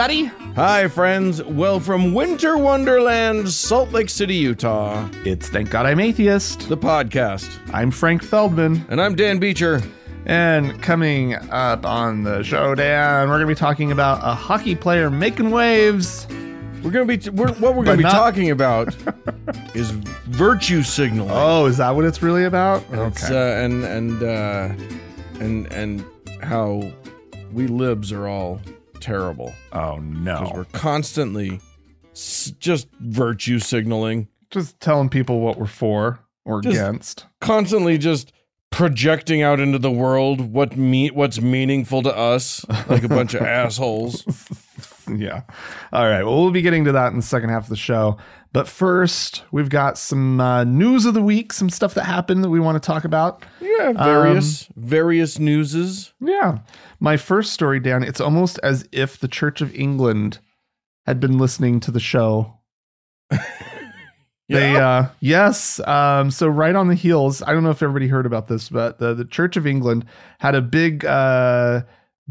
everybody. Hi, friends. Well, from Winter Wonderland, Salt Lake City, Utah, It's Thank God I'm Atheist. the podcast. I'm Frank Feldman. And I'm Dan Beecher. And coming up on the show, Dan, we're going to be talking about a hockey player making waves. We're gonna be we're, what we're But gonna be not- talking about is virtue signaling. Oh, is that what it's really about? It's, uh, and and uh, and and how we libs are all terrible oh, no. because we're constantly s- just virtue signaling, Just telling people what we're for or Just- against. constantly just projecting out into the world what me what's meaningful to us, like a bunch of assholes. Yeah. All right. Well, we'll be getting to that in the second half of the show. But first, we've got some uh, news of the week, some stuff that happened that we want to talk about. Yeah, various various newses. Yeah. My first story, Dan, it's almost as if the Church of England had been listening to the show. They uh yes, um so right on the heels, I don't know if everybody heard about this, but the, the Church of England had a big uh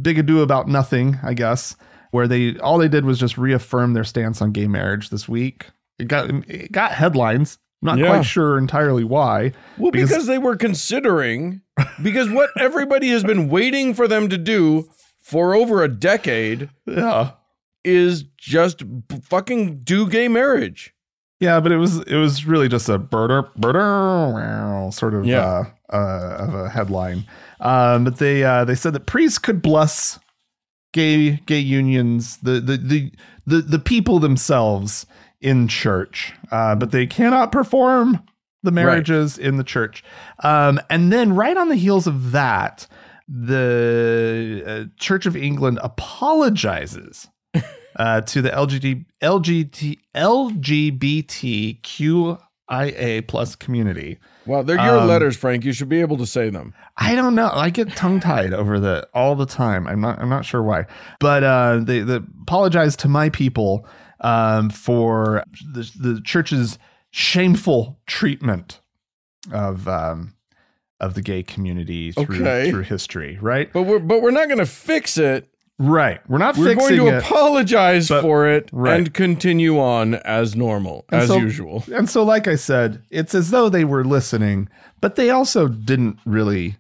big ado about nothing, I guess, where they all they did was just reaffirm their stance on gay marriage this week. It got it got headlines. I'm not Yeah. quite sure entirely why. Well, Because- because, they were considering, because what everybody has been waiting for them to do for over a decade Yeah. is just fucking do gay marriage. Yeah, but it was it was really just a birder birder sort of Yeah. uh, uh, of a headline. Um, but they uh, they said that priests could bless gay gay unions, the the the the, the people themselves in church, uh, but they cannot perform the marriages in the church. Um, and then right on the heels of that, the uh, Church of England apologizes uh, to the LGBT, LGBT, LGBTQIA plus community. Well, they're your Um, letters, Frank. You should be able to say them. I don't know. I get tongue tied over the all the time. I'm not. I'm not sure why. But uh, they, they apologize to my people um, for the, the church's shameful treatment of um, of the gay community through Okay. through history. Right. But we're but we're not going to fix it. Right. We're not We're fixing going to it. apologize but- for it right. and continue on as normal, And as so- usual. And so, like I said, it's as though they were listening, but they also didn't really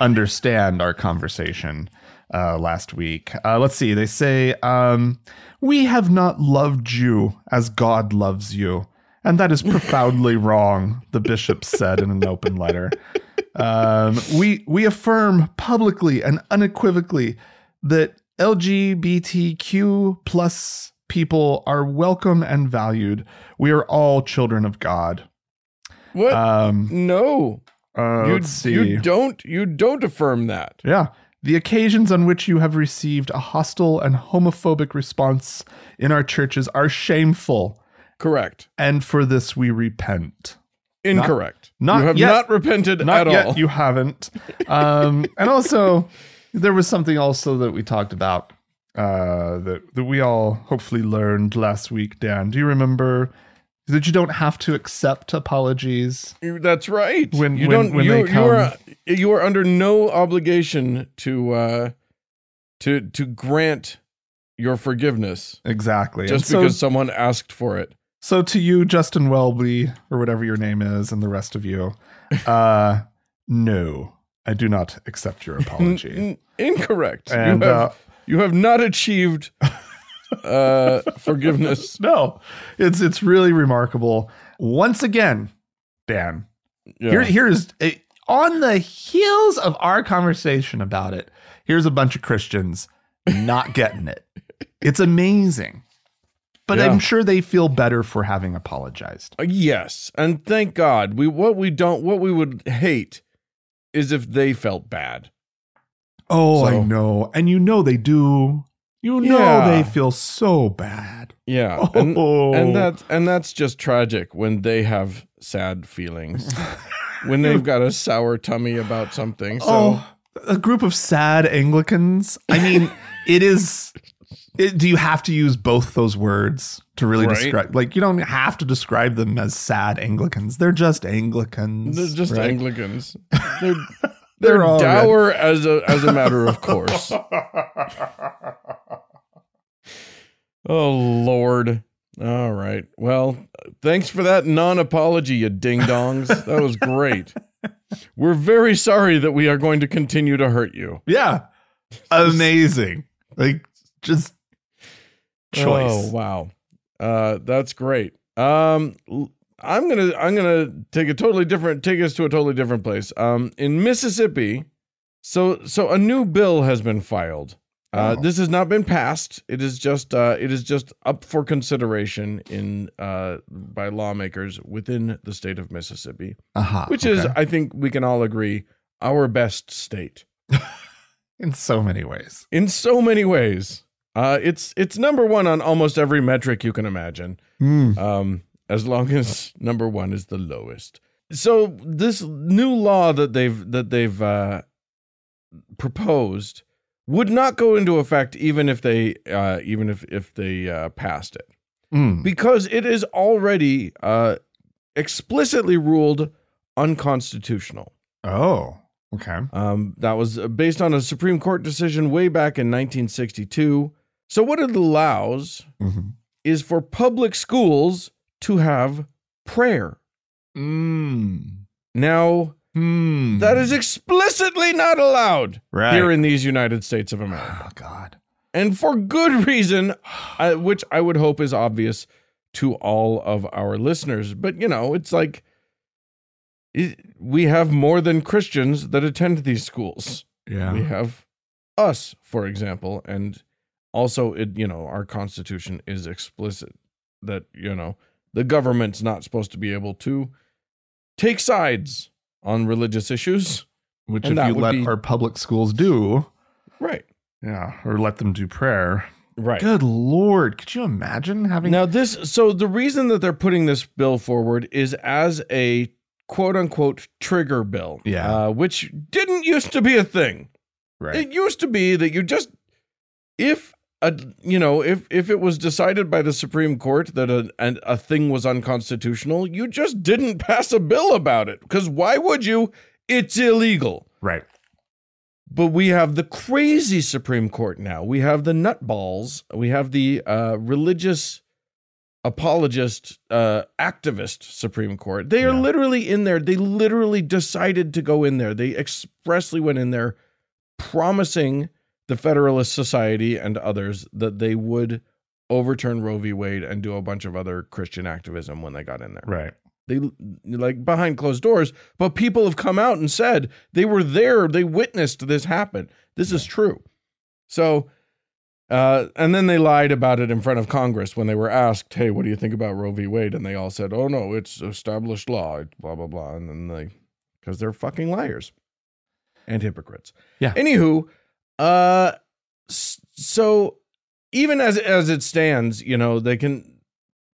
understand our conversation uh, last week. Uh, let's see. They say, um, We have not loved you as God loves you. And that is profoundly wrong, the bishop said in an open letter. Um, we, we affirm publicly and unequivocally that LGBTQ plus people are welcome and valued. We are all children of God. What? Um, no, uh, you, see. you don't. You don't affirm that. yeah. The occasions on which you have received a hostile and homophobic response in our churches are shameful, Correct. and for this we repent. Incorrect. not you have yet. not repented Not at yet, all. you haven't. Um, and also, there was something also that we talked about uh, that that we all hopefully learned last week. Dan, do you remember that you don't have to accept apologies? That's right. When- you when- don't. when you, they you are you are under no obligation to uh, to to grant your forgiveness Exactly. just so, because someone asked for it. so to you, Justin Welby, or whatever your name is, and the rest of you, uh, no, I do not accept your apology. Incorrect. and you have uh, you have not achieved uh, forgiveness. no, it's it's really remarkable. Once again, Dan, Yeah. Here, here's a, on the heels of our conversation about it. Here's a bunch of Christians not getting it. It's amazing, but Yeah. I'm sure they feel better for having apologized. Uh, yes, and thank God. We what we don't what we would hate is if they felt bad. Oh, I know, and you know they do. You know Yeah. they feel so bad. Yeah, and, Oh, and that and that's just tragic when they have sad feelings. when they've got a sour tummy about something. So oh, a group of sad Anglicans. I mean, it is. It, do you have to use both those words to really Right. describe? Like, you don't have to describe them as sad Anglicans. They're just Anglicans. they're just right? Anglicans. They're They're they're all red. dour as a as a matter of course. Oh Lord. All right. Well, thanks for that non-apology, you ding dongs. that was great. We're very sorry that we are going to continue to hurt you. Yeah. Amazing. Like just choice. Oh wow. Uh that's great. Um I'm going to I'm going to take a totally different take us to a totally different place. Um in Mississippi, so so a new bill has been filed. Uh. This has not been passed. It is just uh, it is just up for consideration in uh, by lawmakers within the state of Mississippi, Uh-huh. which is. I think we can all agree our best state in so many ways. in so many ways. Uh, it's it's number one on almost every metric you can imagine. Mm. um, as long as number one is the lowest. So this new law that they've that they've uh, proposed would not go into effect even if they uh, even if if they uh, passed it Mm. because it is already uh, explicitly ruled unconstitutional. Oh. Okay. Um, that was based on a Supreme Court decision way back in 1962. So what it allows Mhm. is for public schools to have prayer. Mm. Now, Hmm. that is explicitly not allowed right. here in these United States of America. Oh God. And for good reason, uh, which I would hope is obvious to all of our listeners. But, you know, it's like it, we have more than Christians that attend these schools. Yeah. We have us, for example, and also it, you know, our constitution is explicit that, you know, the government's not supposed to be able to take sides on religious issues. Which and if you let be- our public schools do, Right. yeah, or let them do prayer. Right. Good lord, could you imagine having Now this so the reason that they're putting this bill forward is as a quote unquote trigger bill. Yeah. Uh, which didn't used to be a thing. right? It used to be that you just if a you know if if it was decided by the Supreme Court that a and a thing was unconstitutional, you just didn't pass a bill about it because why would you? It's illegal. right. But we have the crazy Supreme Court now. We have the nutballs. We have the uh, religious apologist, uh, activist Supreme Court. They are Yeah. literally in there. They literally decided to go in there. They expressly went in there promising the Federalist Society and others that they would overturn Roe v. Wade and do a bunch of other Christian activism when they got in there. Right. they like behind closed doors but people have come out and said they were there they witnessed this happen. This is true. So uh, and then they lied about it in front of congress when they were asked hey what do you think about roe v. Wade? And they all said oh no it's established law blah blah blah. And then they because they're fucking liars and hypocrites. Yeah. anywho uh so even as as it stands you know they can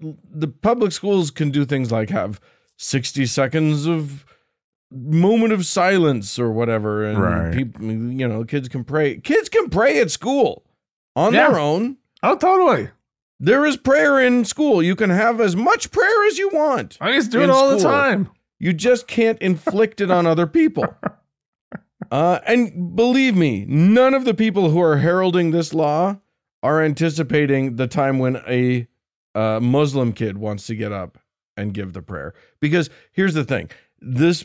the public schools can do things like have 60 seconds of moment of silence or whatever and Right. people you know kids can pray kids can pray at school on Yeah. their own Oh, totally. there is prayer in school you can have as much prayer as you want I just do it all the time. you just can't inflict it on other people uh, and believe me none of the people who are heralding this law are anticipating the time when a uh, muslim kid wants to get up and give the prayer because here's the thing this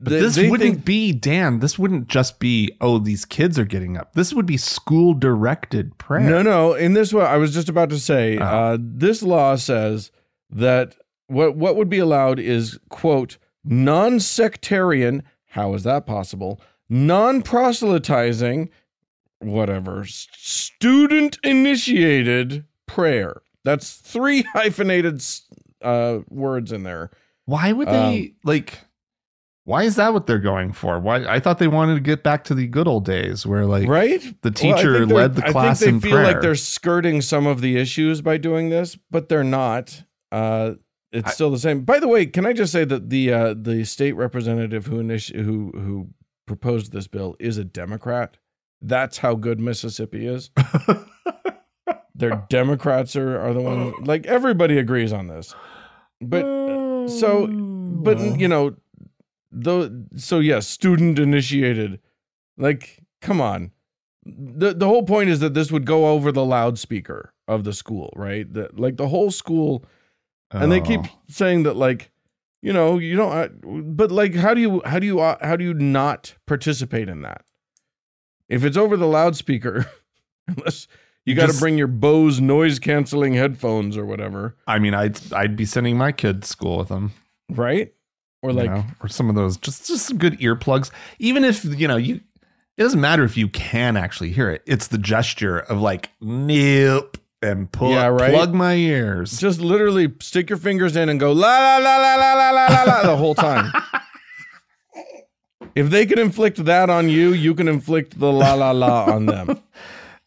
they- this wouldn't think- be Dan. This wouldn't just be oh these kids are getting up. This would be school directed prayer. No, no. In this one, I was just about to say, Oh. uh, this law says that what what would be allowed is quote non-sectarian. How is that possible? Non-proselytizing, whatever. Student initiated prayer. That's three hyphenated uh, words in there. Why would they like? Why is that what they're going for? Why I thought they wanted to get back to the good old days where like right? the teacher they're- led the class I in think they feel prayer. like they're skirting some of the issues by doing this, but they're not. Uh, it's I- still the same. By the way, can I just say that the uh, the state representative who initi- who who proposed this bill is a Democrat? That's how good Mississippi is. Their Democrats are are the ones. Like everybody agrees on this, but so- but you know, though. So yes, student initiated. Like, come on. the The whole point is that this would go over the loudspeaker. of the school, right? The, like the whole school, and they keep Oh. saying that like, you know, you don't. uh, But like, how do you how do you uh, how do you not participate in that? If it's over the loudspeaker, unless you, You got to bring your Bose noise canceling headphones or whatever, I mean, I'd I'd be sending my kid to school with them, right? Or you like, know, or some of those just just some good earplugs. Even if you know you, it doesn't matter if you can actually hear it. It's the gesture of like nope and pull Yeah, right? plug my ears. just literally stick your fingers in and go la la la la la la la la la the whole time. if they can inflict that on you, you can inflict the la la la on them.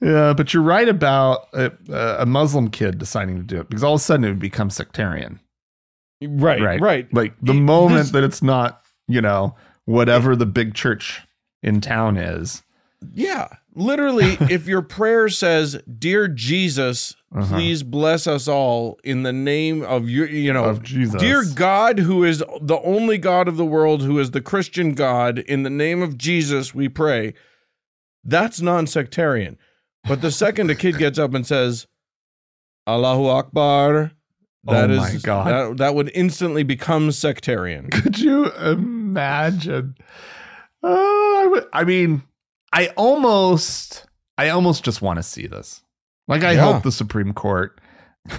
Yeah, but you're right about a, a Muslim kid deciding to do it because all of a sudden it would become sectarian. Right, Right. right. Like the Y- moment this- that it's not, you know, whatever the big church in town is. Yeah. Literally, if your prayer says, Dear Jesus, Uh-huh. please bless us all in the name of your, you know, Of Jesus. Dear God, who is the only God of the world, who is the Christian God, in the name of Jesus, we pray. That's non sectarian. But the second a kid gets up and says, Allahu Akbar, that Oh is God. That, that would instantly become sectarian. Could you imagine? Oh, I, would, I mean, I almost, I almost just want to see this. Like, I Yeah. hope the Supreme Court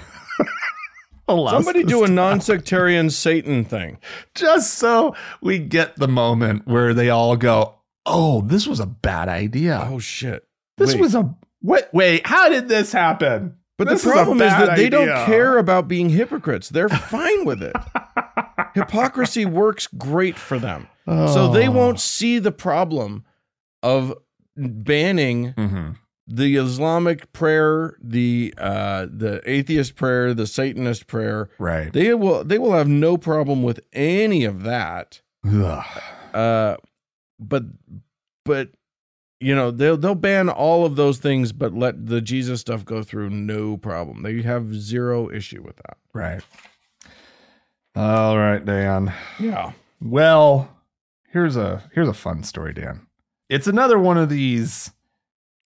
allows Somebody do a non sectarian Satan thing. just so we get the moment where they all go, "Oh, this was a bad idea. Oh, shit. this wait. was a wait, wait, how did this happen?" But This the problem is, bad that they don't care about being hypocrites. They're fine with it. Hypocrisy works great for them. So they Oh. won't see the problem of banning Mhm. the Islamic prayer, the uh, the atheist prayer, the Satanist prayer. Right. They will they will have no problem with any of that. Ugh. Uh, but but you know they'll they'll ban all of those things, but let the Jesus stuff go through no problem. They have zero issue with that. Right. All right, Dan. Yeah. Well, here's a here's a fun story, Dan. It's another one of these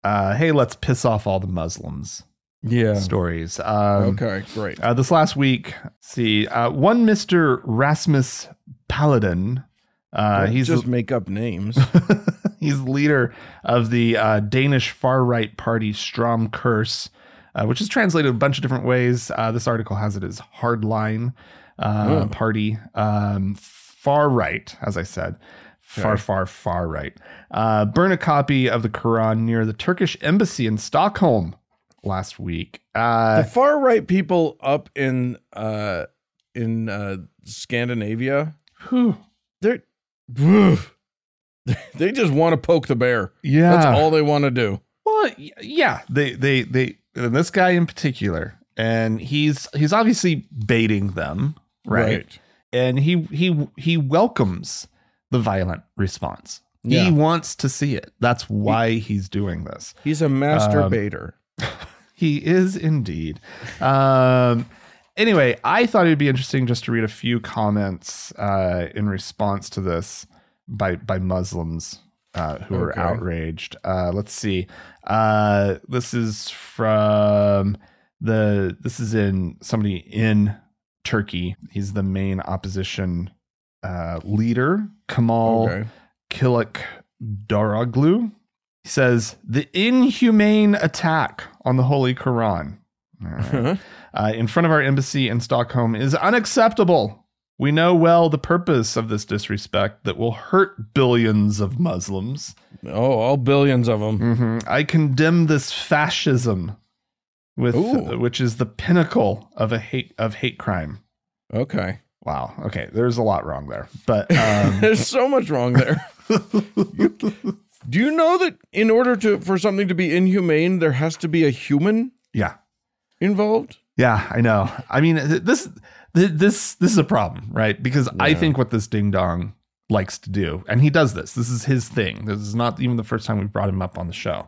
uh hey, let's piss off all the Muslims Yeah. stories. Um okay. Great. Uh, this last week, see, uh, one Mr. Rasmus Paladin. Uh, he's just make up names. he's leader of the uh, Danish far right party Stram Kurs, uh, which is translated a bunch of different ways. Uh, this article has it as hardline uh, Oh. party, um, far right, as I said. Far, far, far right. Uh, burn a copy of the Quran near the Turkish embassy in Stockholm last week. Uh, the far right people up in uh in uh Scandinavia, whew, they're they just want to poke the bear. yeah. That's all they want to do. Well, yeah, they they they and this guy in particular, and he's he's obviously baiting them, right? And he he he welcomes the violent response. Yeah. He wants to see it. That's why he's doing this. He's a masturbator. Um. He is indeed. Um, anyway, I thought it'd be interesting just to read a few comments uh, in response to this by by Muslims uh, who are outraged. Uh, let's see. Uh, this is from the. This is in somebody in Turkey. He's the main opposition uh, leader, Kamal Okay. Kilik Daroglu. He says the inhumane attack on the Holy Quran right, uh, in front of our embassy in Stockholm is unacceptable. We know well the purpose of this disrespect that will hurt billions of Muslims. oh, all billions of them. Mhm. I condemn this fascism, with Ooh. which is the pinnacle of a hate of hate crime. Okay. Wow. Okay, there's a lot wrong there, but um, There's so much wrong there. Do you know that in order to for something to be inhumane, there has to be a human yeah, involved? Yeah, I know. I mean, this this this is a problem, right? Because I think what this ding dong likes to do, and he does this. This is his thing. This is not even the first time we've brought him up on the show.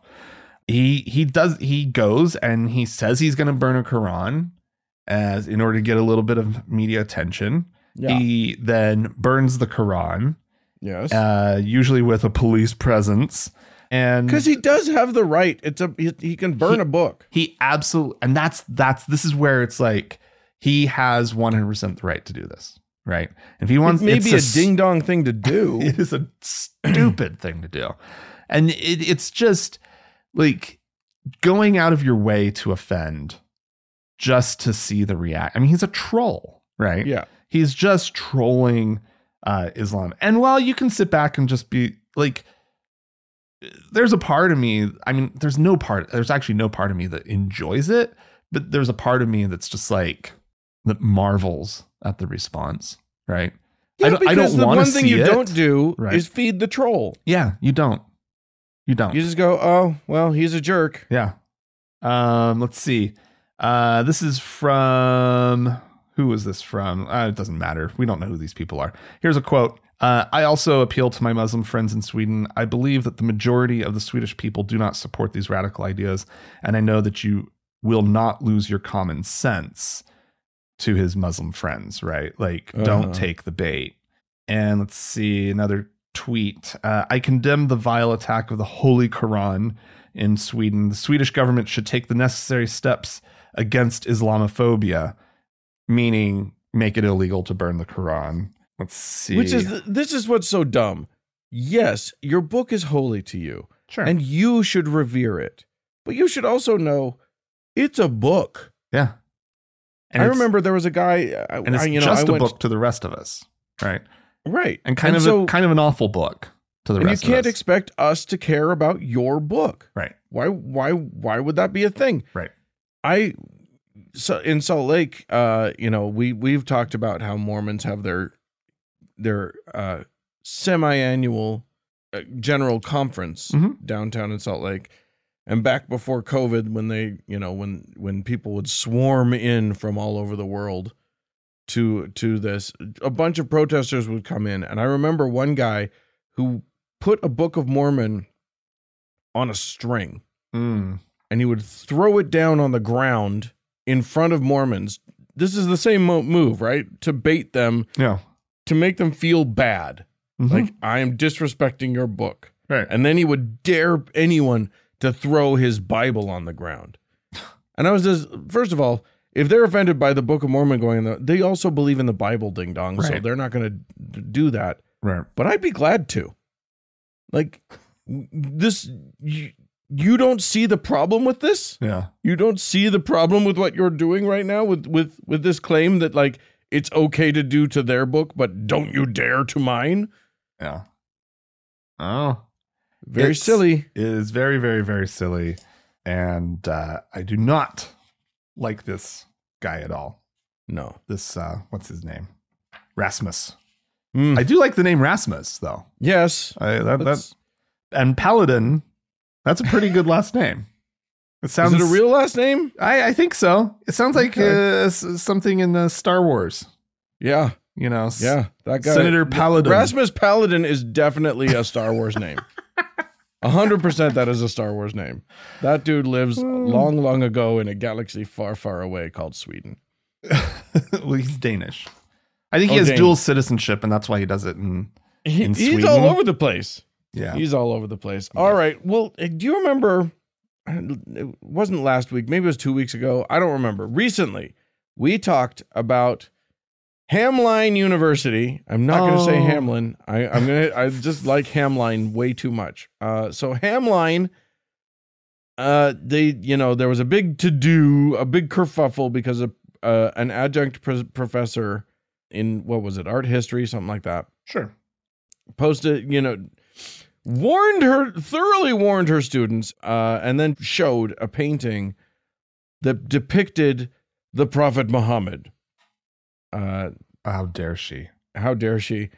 He he does he goes and he says he's going to burn a Quran as in order to get a little bit of media attention. Yeah. He then burns the Quran, yes. uh, usually with a police presence, And Because he does have the right. It's a he, he can burn He- a book. he absolutely and that's that's this is where it's like he has 100% the right to do this right if he wants It may be a ding dong thing to do. it is a stupid thing to do and it, it's just like going out of your way to offend just to see the react i mean he's a troll right yeah. he's just trolling uh islam and while you can sit back and just be like there's a part of me i mean there's no part there's actually no part of me that enjoys it but there's a part of me that's just like that marvels at the response right Yeah, I don't- I don't the one thing you it. don't do Right. is feed the troll. yeah you don't you don't You just go, oh, well, he's a jerk. Yeah. Um, let's see. Uh, this is from who is this from? Uh, it doesn't matter. We don't know who these people are. Here's a quote. Uh, I also appeal to my Muslim friends in Sweden. I believe that the majority of the Swedish people do not support these radical ideas, and I know that you will not lose your common sense to his Muslim friends, right? Like, Uh-huh. don't take the bait. And let's see another tweet. Uh, I condemn the vile attack of the Holy Quran in Sweden. The Swedish government should take the necessary steps against Islamophobia, meaning make it illegal to burn the Quran. Let's see. Which is this is what's so dumb. Yes, your book is holy to you, sure. and you should revere it. But you should also know it's a book. yeah. And I remember there was a guy. and it's I, you know, just I a book to the rest of us, right? right? And kind of so, a, kind of an awful book to the rest of us. and you can't us. expect us to care about your book. right. Why? Why? Why would that be a thing? Right. I so in Salt Lake, uh, you know, we we've talked about how Mormons have their their uh, semi-annual uh, general conference Mhm. downtown in Salt Lake. And back before COVID, when they, you know, when when people would swarm in from all over the world to to this, a bunch of protesters would come in, and I remember one guy who put a Book of Mormon on a string Mm. And he would throw it down on the ground in front of Mormons. This is the same mo- move, right? To bait them, Yeah. to make them feel bad. Mhm. Like, I am disrespecting your book. right. And then he would dare anyone to throw his Bible on the ground. And I was just, first of all, if they're offended by the Book of Mormon going in the, they also believe in the Bible ding dong. So they're not going to do that. right. But I'd be glad to. Like, this, you, you don't see the problem with this? Yeah. you don't see the problem with what you're doing right now with with with this claim that like it's okay to do to their book but don't you dare to mine Yeah. Oh. very It's- silly It is very, very, very silly. And uh, I do not like this guy at all. no This uh what's his name? Rasmus. Mm, I do like the name Rasmus though. yes I, that, that and Paladin, that's a pretty good last name. It sounds it a real last name I, I think so. It sounds like Okay. uh, something in the Star Wars. yeah You know, yeah that guy Senator Paladin. rasmus paladin is definitely a star wars name A hundred percent that is a Star Wars name. That dude lives Hmm. long, long ago in a galaxy far, far away called Sweden. well, he's Danish. I think he Oh, has Danish. dual citizenship, and that's why he does it. In He- In he's all over the place. Yeah, He's all over the place. All right. Well, uh, do you remember? It wasn't last week. Maybe it was two weeks ago. I don't remember. Recently, we talked about Hamline University. I'm not going to say Oh. Hamlin. I, I'm gonna. I just like Hamline way too much. Uh, so Hamline. Uh, they, you know, there was a big to do, a big kerfuffle because of uh, an adjunct pr- professor in what was it, art history, something like that sure. posted, you know, warned her, thoroughly warned her students, uh, and then showed a painting that depicted the Prophet Muhammad. Uh, How dare she? how dare she?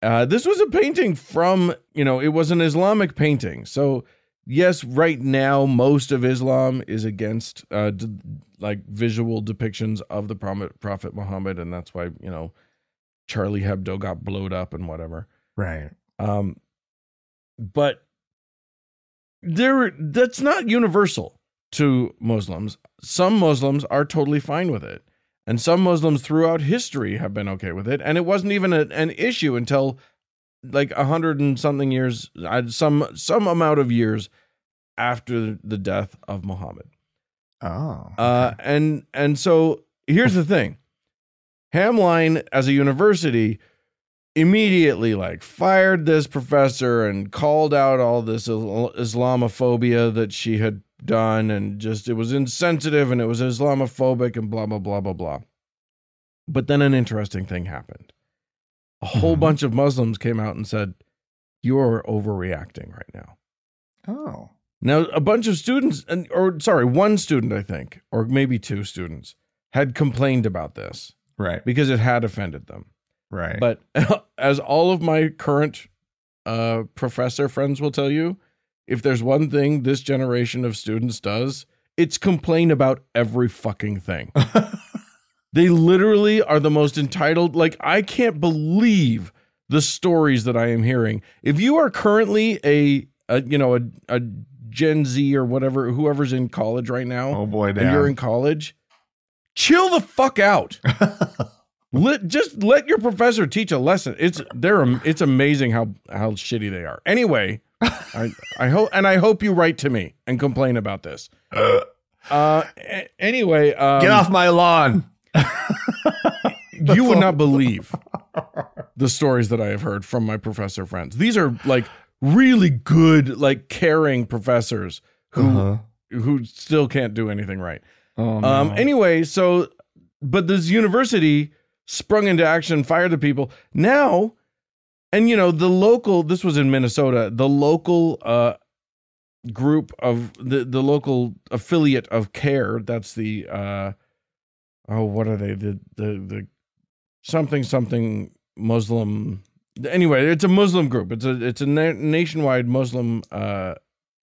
Uh, this was a painting from, you know, it was an Islamic painting. So, yes, right now, most of Islam is against uh, d- like visual depictions of the Prophet, Muhammad. And that's why, you know, Charlie Hebdo got blowed up and whatever. Right. Um, but there, that's not universal to Muslims. Some Muslims are totally fine with it, and some Muslims throughout history have been okay with it. And it wasn't even a, an issue until like a hundred and something years, uh, some some amount of years after the death of Muhammad. Oh. Uh, and and so here's the thing, Hamline as a university immediately like fired this professor and called out all this Islamophobia that she had done and just it was insensitive and it was Islamophobic and blah blah blah blah blah. But then an interesting thing happened. A whole Mhm. bunch of Muslims came out and said, "You're overreacting right now." oh. Now, a bunch of students, and or sorry, one student, I think, or maybe two students, had complained about this Right. because it had offended them. Right. But as all of my current uh, professor friends will tell you, if there's one thing this generation of students does, it's complain about every fucking thing. they literally are the most entitled. Like, I can't believe the stories that I am hearing. If you are currently a, a you know, a, a Gen Z or whatever, whoever's in college right now, oh boy, and you're in college, chill the fuck out. let, just let your professor teach a lesson. It's they're it's amazing how how shitty they are. Anyway, I I hope and I hope you write to me and complain about this. Uh, a- anyway, um, Get off my lawn. you would not believe the stories that I have heard from my professor friends. These are like really good, like caring professors who Uh-huh. who still can't do anything right. Oh, no. Um. Anyway, so but this university sprung into action, fired the people. Now, and you know the local. This was in Minnesota. The local uh group of the the local affiliate of CAIR. That's the uh oh what are they the the the something something Muslim. Anyway, it's a Muslim group. It's a it's a na- nationwide Muslim uh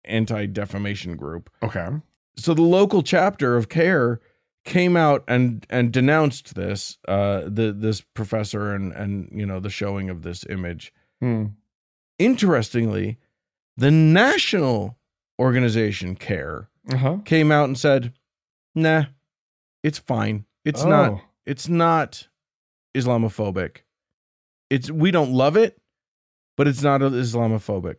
anti defamation group okay. so the local chapter of CAIR came out and and denounced this uh the this professor and and you know the showing of this image Hmm. interestingly the national organization CAIR Uh-huh. came out and said nah it's fine it's not Oh. it's not islamophobic it's we don't love it but it's not islamophobic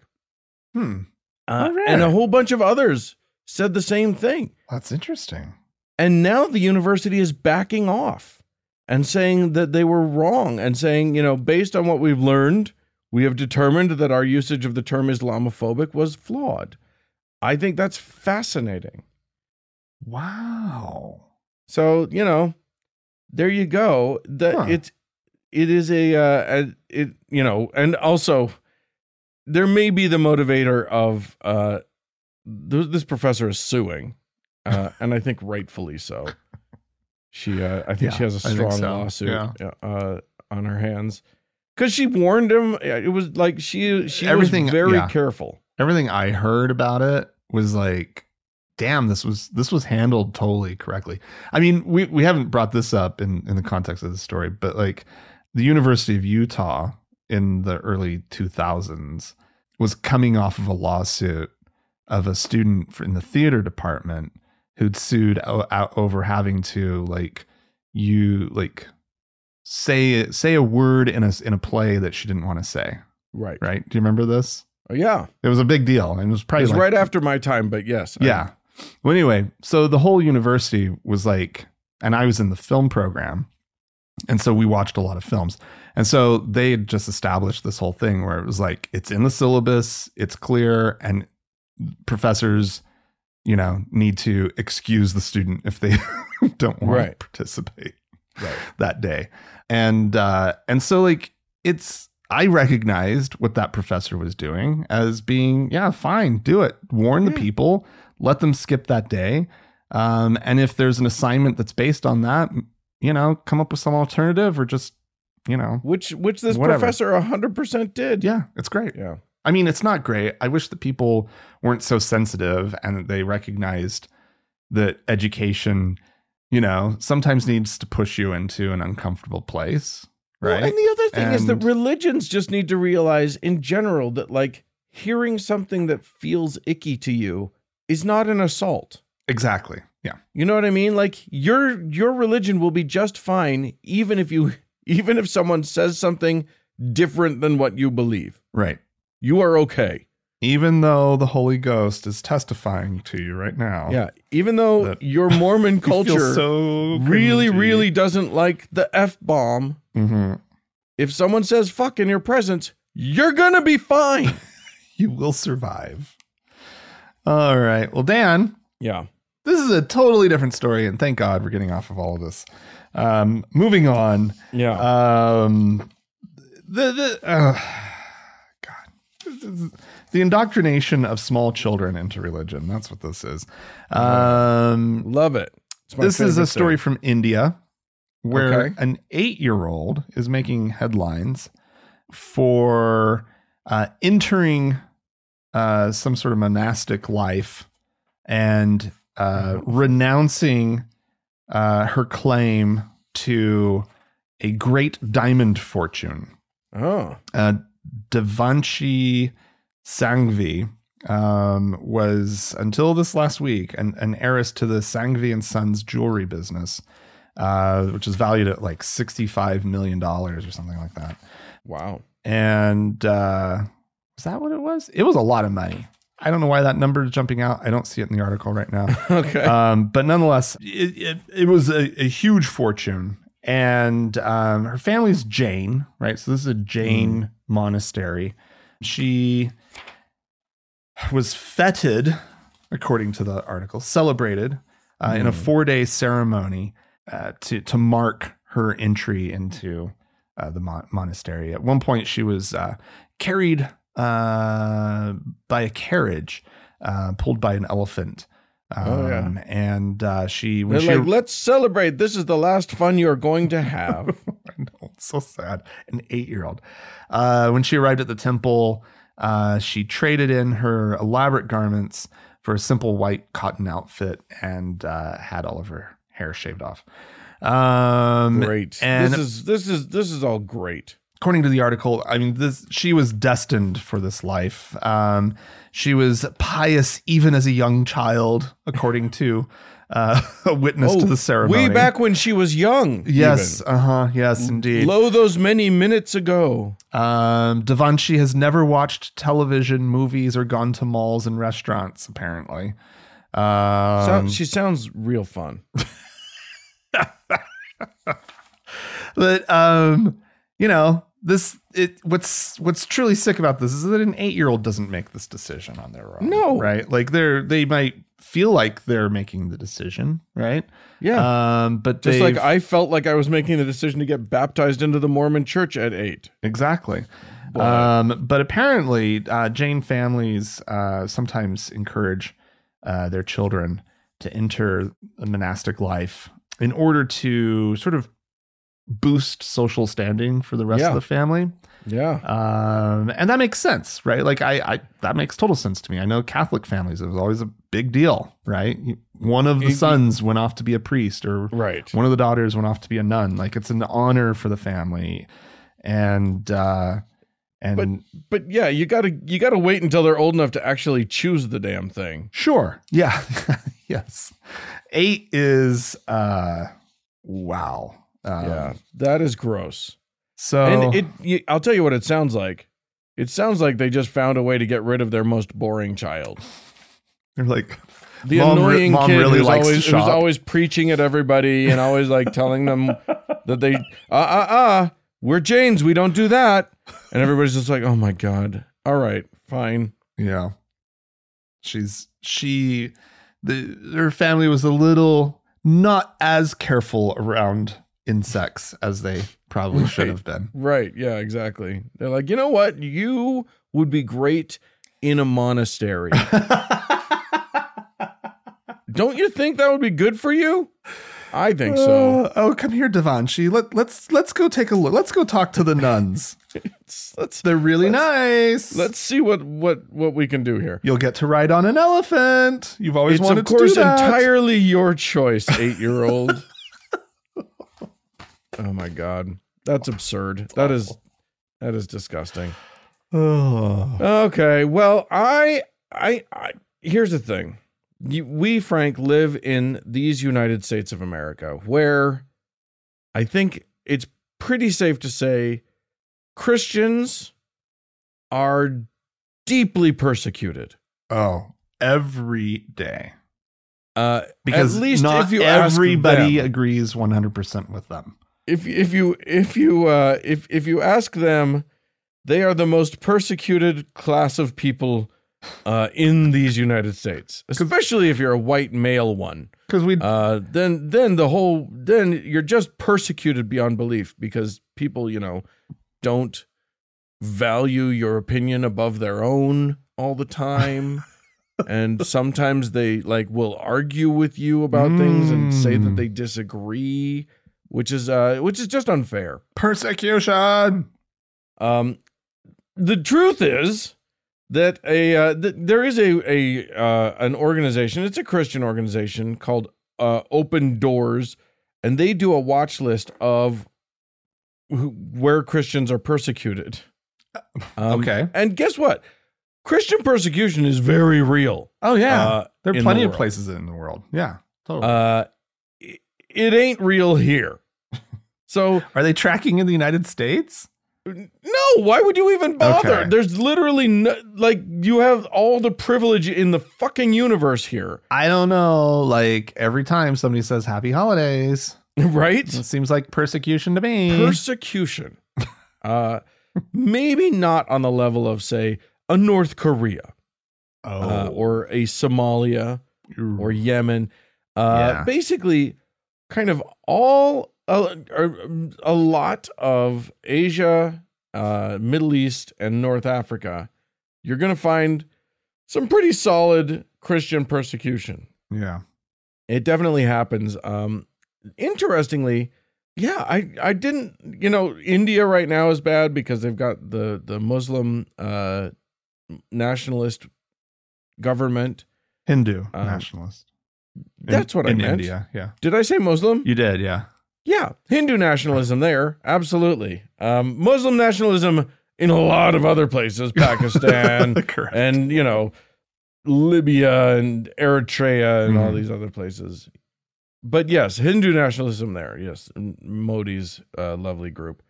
Hmm. uh, right. and a whole bunch of others said the same thing That's interesting. And now the university is backing off and saying that they were wrong and saying, you know, based on what we've learned, we have determined that our usage of the term Islamophobic was flawed. I think that's fascinating. Wow. So, you know, there you go. That Huh. it's it is a uh a, it you know, and also there may be the motivator of uh th- this professor is suing. Uh and I think rightfully so. She uh I think Yeah, she has a strong so. lawsuit Yeah. uh on her hands. Cuz she warned him it was like she she Everything- was very yeah. careful. Everything I heard about it was like, damn, this was this was handled totally correctly. I mean, we we haven't brought this up in in the context of the story, but like the University of Utah in the early 2000s was coming off of a lawsuit of a student in the theater department who'd sued o- out over having to like you like say say a word in a in a play that she didn't want to say. Right. Right? Do you remember this? Oh, yeah. It was a big deal, and it was It probably was like- right after my time, but yes. I- yeah. Well, anyway, so the whole university was like, and I was in the film program, and so we watched a lot of films, and so they had just established this whole thing where it was like it's in the syllabus, it's clear, and professors, you know, need to excuse the student if they don't want Right. to participate Right. that day. And uh and so like it's I recognized what that professor was doing as being, yeah, fine, do it. Warn the people, let them skip that day. Um, and if there's an assignment that's based on that, you know, come up with some alternative or just, you know, Which which this Whatever. professor 100% did. yeah, it's great. Yeah. I mean, it's not great. I wish that people weren't so sensitive and that they recognized that education, you know, sometimes needs to push you into an uncomfortable place. Right. Well, and the other thing is that religions just need to realize in general that like hearing something that feels icky to you is not an assault. exactly. Yeah. You know what I mean? Like your your religion will be just fine even if you even if someone says something different than what you believe. Right. You are okay. Even though the Holy Ghost is testifying to you right now. Yeah. Even though your Mormon culture so really, really doesn't like the F bomb, Mhm. if someone says fuck in your presence, you're going to be fine. You will survive. All right. Well, Dan, yeah. this is a totally different story, and thank God we're getting off of all of this. Um, moving on. Yeah. Um, the the uh, the indoctrination of small children into religion. That's what this is. Um, Love it. This is a story thing. from India where Okay. an eight-year-old is making headlines for uh, entering uh, some sort of monastic life and uh, renouncing uh, her claim to a great diamond fortune. Oh. Devanshi Sanghvi um, was, until this last week, an, an heiress to the Sanghvi and Sons jewelry business, uh, which is valued at like $65 million or something like that. Wow. And uh, was that what it was? It was a lot of money. I don't know why that number is jumping out. I don't see it in the article right now. Okay. um, but nonetheless, it, it, it was a, a huge fortune. And um, her family's Jain, right? So this is a Jain monastery. She was feted, according to the article, celebrated uh, in a Mm. four day ceremony uh, to, to mark her entry into uh, the mon- monastery. At one point, she was uh, carried uh, by a carriage, uh, pulled by an elephant. Um, Oh, yeah. And uh, she, They're like, let's celebrate. This is the last fun you're going to have. I know, it's so sad. An eight year old. Uh, when she arrived at the temple, uh, she traded in her elaborate garments for a simple white cotton outfit and uh, had all of her hair shaved off. Um, great. and- this is this is this is all great. according to the article, I mean, this she was destined for this life. Um, she was pious even as a young child, according to uh, a witness to the ceremony. Oh, way back when she was young. Yes, uh huh. Yes, indeed. Lo those many minutes ago. Um, Devanshi has never watched television, movies, or gone to malls and restaurants. Apparently, um, So, she sounds real fun. but um, you know, this it. What's what's truly sick about this is that an eight year old doesn't make this decision on their own. No. right? Like they're they might feel like they're making the decision, right? Yeah. Um, but Just like I felt like I was making the decision to get baptized into the Mormon church at eight. Exactly. But- Um, but apparently, uh, Jain families uh, sometimes encourage uh, their children to enter a monastic life in order to sort of boost social standing for the rest Yeah. of the family. Yeah. Um, and that makes sense, right? Like I, I, that makes total sense to me. I know Catholic families, it was always a big deal, right? One of the It- sons went off to be a priest or Right. one of the daughters went off to be a nun. Like it's an honor for the family. And, uh, and But but yeah, you gotta you gotta wait until they're old enough to actually choose the damn thing. sure. Yeah. yes. Eight is, uh, wow. Um, yeah, that is gross. So, and it, I'll tell you what it sounds like. It sounds like they just found a way to get rid of their most boring child. they're like, The Mom re- annoying mom kid really who's always, who's always preaching at everybody and always like telling them that they uh uh uh we're Jains, we don't do that. And everybody's just like, oh my god. All right, fine. Yeah. She's she the her family was a little not as careful around insects as they probably should have been. Right. Yeah, exactly. They're like, you know what? You would be great in a monastery. Don't you think that would be good for you? I think so. Uh, oh, come here, Devanshi. Let let's let's go take a look. Let's go talk to the nuns. Let's let's, They're really nice. let's see what what what we can do here. You'll get to ride on an elephant. You've always It's wanted of course to do that. entirely your choice, eight year old. oh my god, that's absurd. That is that is disgusting. Oh. Okay, well, I, I, I here's the thing. You, we, Frank, live in these United States of America, where I think it's pretty safe to say Christians are deeply persecuted. Oh, every day. Uh, Because at least not if you everybody agrees 100% with them. If if you if you uh, if if you ask them, they are the most persecuted class of people uh, in these United States, especially if you're a white male one. Because we Uh, then then the whole then you're just persecuted beyond belief because people you know don't value your opinion above their own all the time. and sometimes they like will argue with you about things and say that Mm. they disagree which is uh which is just unfair persecution. um the truth is that a uh, th- there is a a uh, an organization it's a christian organization called uh open doors and they do a watch list of who, where christians are persecuted um, Okay. and guess what christian persecution is very real Oh yeah, uh, there are the plenty of places in the world. Yeah, totally. Uh, it, ain't real here. So are they tracking in the United States? no, why would you even bother? Okay. There's literally no, like you have all the privilege in the fucking universe here, I don't know. Like every time somebody says "Happy Holidays," right? it seems like persecution to me. Persecution. Uh, maybe not on the level of say a North Korea uh, oh, or a Somalia or Yemen. Uh, Yeah. Basically, kind of all a, a lot of Asia, uh, Middle East, and North Africa. You're going to find some pretty solid Christian persecution. yeah. It definitely happens. Um, interestingly, yeah, I I didn't. You know, India right now is bad because they've got the the Muslim uh, nationalist government. Hindu Um, nationalist. That's what I in meant. India. Yeah, Did I say Muslim? you did. Yeah. Yeah, Hindu nationalism there, absolutely. Um, Muslim nationalism in a lot of other places, Pakistan, and you know, Libya and Eritrea and all Mhm. these other places. But yes, Hindu nationalism there. Yes, Modi's uh, lovely group.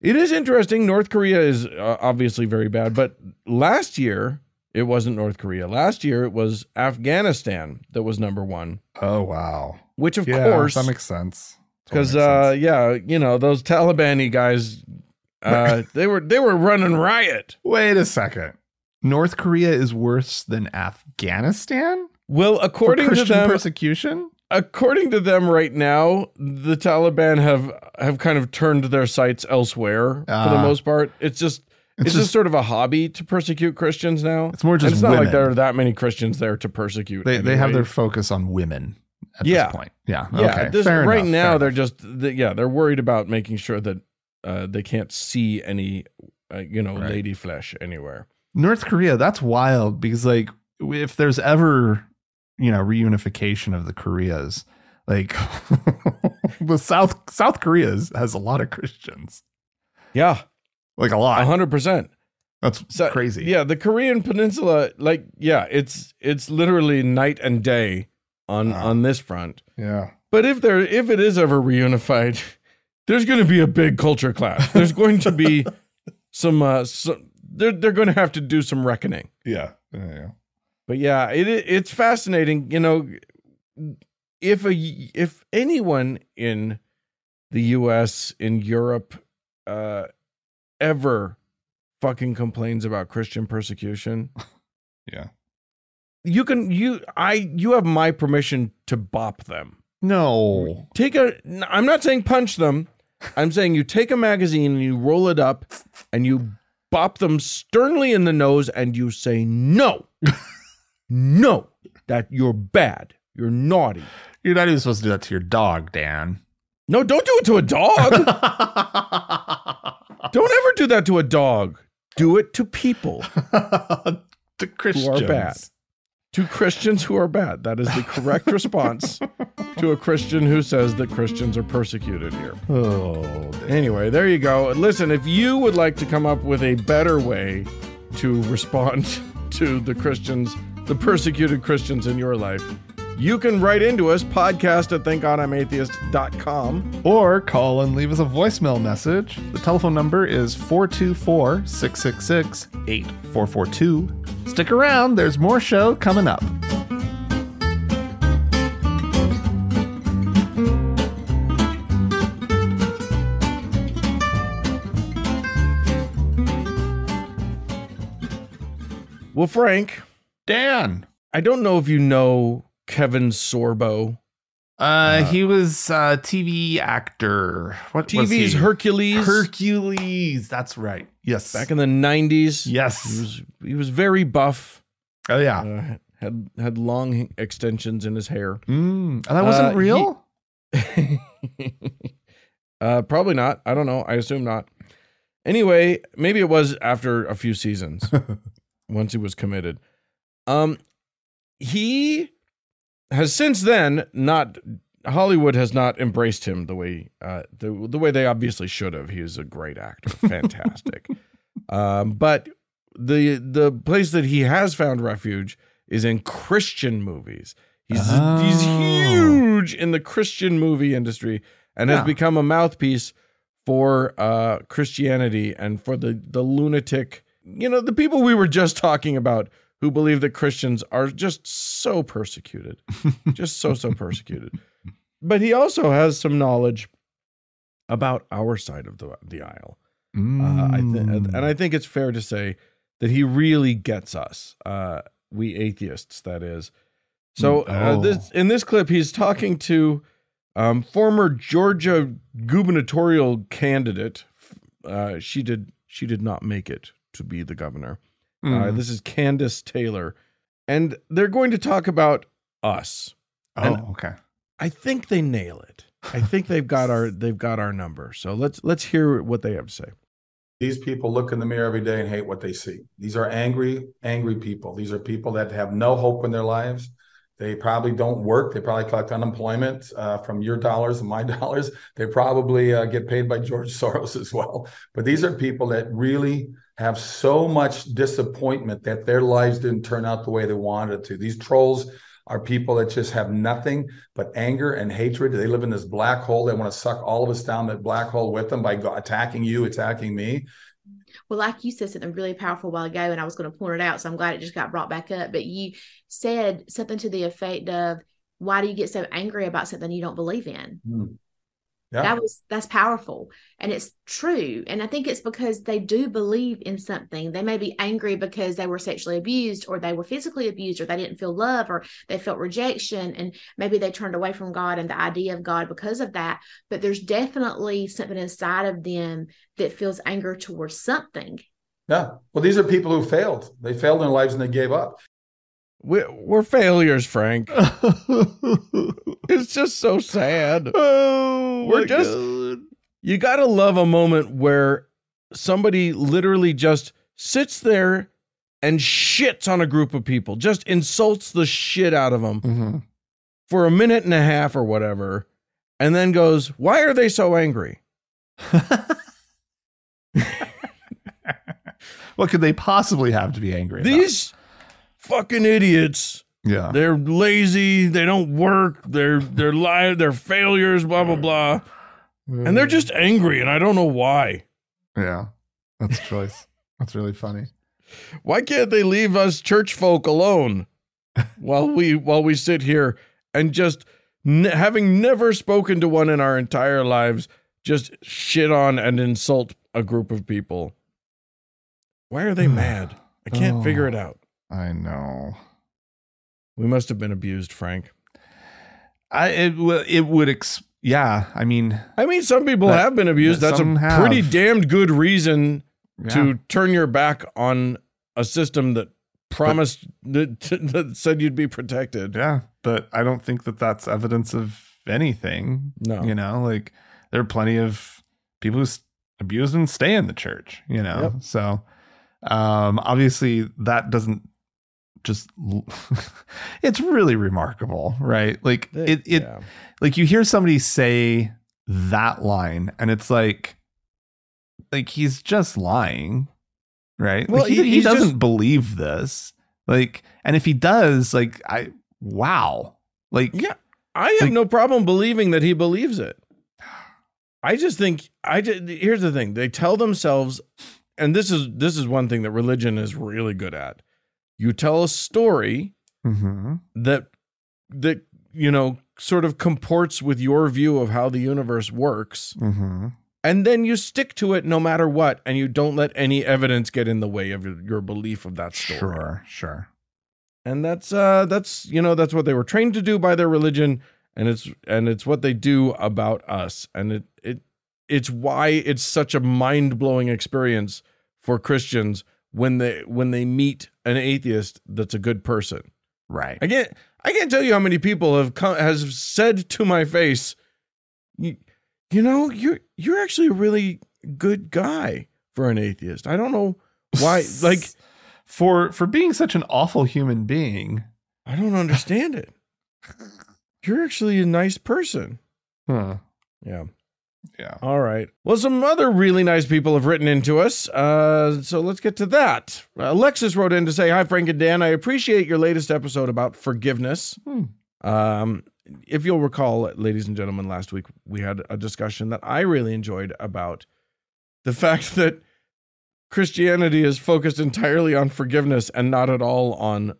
It is interesting. North Korea is uh, obviously very bad, but last year it wasn't North Korea. Last year it was Afghanistan that was number one, oh wow. which of yeah, course that makes sense. Because makes uh yeah you know those taliban guys uh they were they were running riot wait a second. North Korea is worse than Afghanistan well according to them persecution. according to them right now the taliban have have kind of turned their sights elsewhere for the Ah. most part it's just it's, just, just sort of a hobby to persecute christians now it's more And just it's not women. like there are that many christians there to persecute they they have their focus on women at Yeah. this point. Yeah. yeah okay. this- right enough, now they're enough. just they, yeah they're worried about making sure that uh, they can't see any uh, you know Right. lady flesh anywhere North Korea, that's wild because like if there's ever, you know, reunification of the Koreas, like the South South Korea has a lot of Christians. yeah Like a A lot. hundred percent. That's So crazy. Yeah, the Korean Peninsula, like, yeah, it's it's literally night and day on Wow. on this front. Yeah. But if there if it is ever reunified, there's going to be a big culture clash. There's going to be some uh some, they're they're going to have to do some reckoning. Yeah. Yeah. yeah. But yeah, it it's fascinating, you know, if a if anyone in the US in Europe uh ever fucking complains about Christian persecution, Yeah. you can you I you have my permission to bop them. No. Take a I'm not saying punch them. I'm saying you take a magazine and you roll it up and you bop them sternly in the nose and you say no. no. That you're bad. You're naughty. You're not even supposed to do that to your dog, Dan. No, don't do it to a dog. don't ever do that to a dog. Do it to people, to Christians. Who are bad. to Christians who are bad. That is the correct response to a Christian who says that Christians are persecuted here. Oh. Anyway, there you go. Listen, if you would like to come up with a better way to respond to the Christians, the persecuted Christians in your life, You can write into us, podcast at thankgodimatheist.com. Or call and leave us a voicemail message. The telephone number is 424 666 8442. Stick around, there's more show coming up. Well, Frank, Dan. I don't know if you know Kevin Sorbo. Uh, he was a TV actor. What was TV's he? Hercules. Hercules. That's right. Yes. back in the 90s. He yes. was he was very buff. Oh yeah. Uh, had had long extensions in his hair. Mm, that wasn't Uh, real. uh, probably not. I don't know. I assume not. Anyway, maybe it was after a few seasons once he was committed. Um, he has since then not Hollywood has not embraced him the way uh, the the way they obviously should have. He is a great actor, fantastic. um, but the the place that he has found refuge is in Christian movies. He's he's Oh. huge in the Christian movie industry and Yeah. has become a mouthpiece for uh, Christianity and for the the lunatic, you know, the people we were just talking about who believe that Christians are just so persecuted, just so so persecuted. But he also has some knowledge about our side of the the aisle. Uh, I th- Mm. and I think it's fair to say that he really gets us, uh, we atheists, that is. So uh, Oh. this in this clip, he's talking to um, former Georgia gubernatorial candidate. Uh, she did she did not make it to be the governor. Uh, Mm. this is Kandiss Taylor, and they're going to talk about us. oh, and- okay. I think they nail it. I think they've got our they've got our number. So let's let's hear what they have to say. These people look in the mirror every day and hate what they see. These are angry, angry people. These are people that have no hope in their lives. They probably don't work. They probably collect unemployment uh, from your dollars and my dollars. They probably uh, get paid by George Soros as well. But these are people that really have so much disappointment that their lives didn't turn out the way they wanted to. These trolls are people that just have nothing but anger and hatred. They live in this black hole. They want to suck all of us down that black hole with them by attacking you, attacking me. Well, like you said something really powerful a while ago, and I was going to point it out, so I'm glad it just got brought back up. But you said something to the effect of, "Why do you get so angry about something you don't believe in?" Hmm. Yeah. That was that's powerful, and it's true. And I think it's because they do believe in something. They may be angry because they were sexually abused, or they were physically abused, or they didn't feel love, or they felt rejection, and maybe they turned away from God and the idea of God because of that. But there's definitely something inside of them that feels anger towards something. Yeah. Well, these are people who failed. They failed in their lives and they gave up. We're, we're failures, Frank. It's just so sad. oh, We're just- God. You got to love a moment where somebody literally just sits there and shits on a group of people, just insults the shit out of them Mhm. for a minute and a half or whatever, and then goes, Why are they so angry? what could they possibly have to be angry about? Fucking idiots. yeah. They're lazy. They don't work. They're they're li- They're failures. Blah blah blah. And they're just angry, and I don't know why. yeah. That's choice. That's really funny. Why can't they leave us church folk alone while we while we sit here and just ne- having never spoken to one in our entire lives, just shit on and insult a group of people? Why are they mad? I can't figure it oh. out. I know. We must have been abused, Frank. I it would it would ex- yeah. I mean I mean, some people But- have been abused. but That's a have. pretty damned good reason yeah. to turn your back on a system that promised that, that said you'd be protected. yeah, but I don't think that that's evidence of anything. No. You know, like there are plenty of people who abuse and stay in the church. You know, Yep. so um, obviously that doesn't just. it's really remarkable, right? Like it it Yeah. like you hear somebody say that line and it's like like he's just lying right Well, like, he, he- he doesn't just- believe this like and if he does like i wow Like, Yeah, I have Like- no problem believing that he believes it. I just think I just here's the thing. They tell themselves and this is this is one thing that religion is really good at. You tell a story Mhm. that that you know sort of comports with your view of how the universe works Mhm. and then you stick to it no matter what and you don't let any evidence get in the way of your, your belief of that story. sure, sure. and that's uh that's you know that's what they were trained to do by their religion and it's and it's what they do about us and it it it's why it's such a mind-blowing experience for Christians when they when they meet an atheist that's a good person Right. I can't I can't tell you how many people have come has said to my face you, you know you're you're actually a really good guy for an atheist I don't know why like for for being such an awful human being. I don't understand it. You're actually a nice person. Huh. Yeah. Yeah. All right. Well, some other really nice people have written into us. Uh, so let's get to that. Alexis wrote in to say, Hi, Frank and Dan. I appreciate your latest episode about forgiveness. Hmm. Um, if you'll recall, ladies and gentlemen, last week we had a discussion that I really enjoyed about the fact that Christianity is focused entirely on forgiveness and not at all on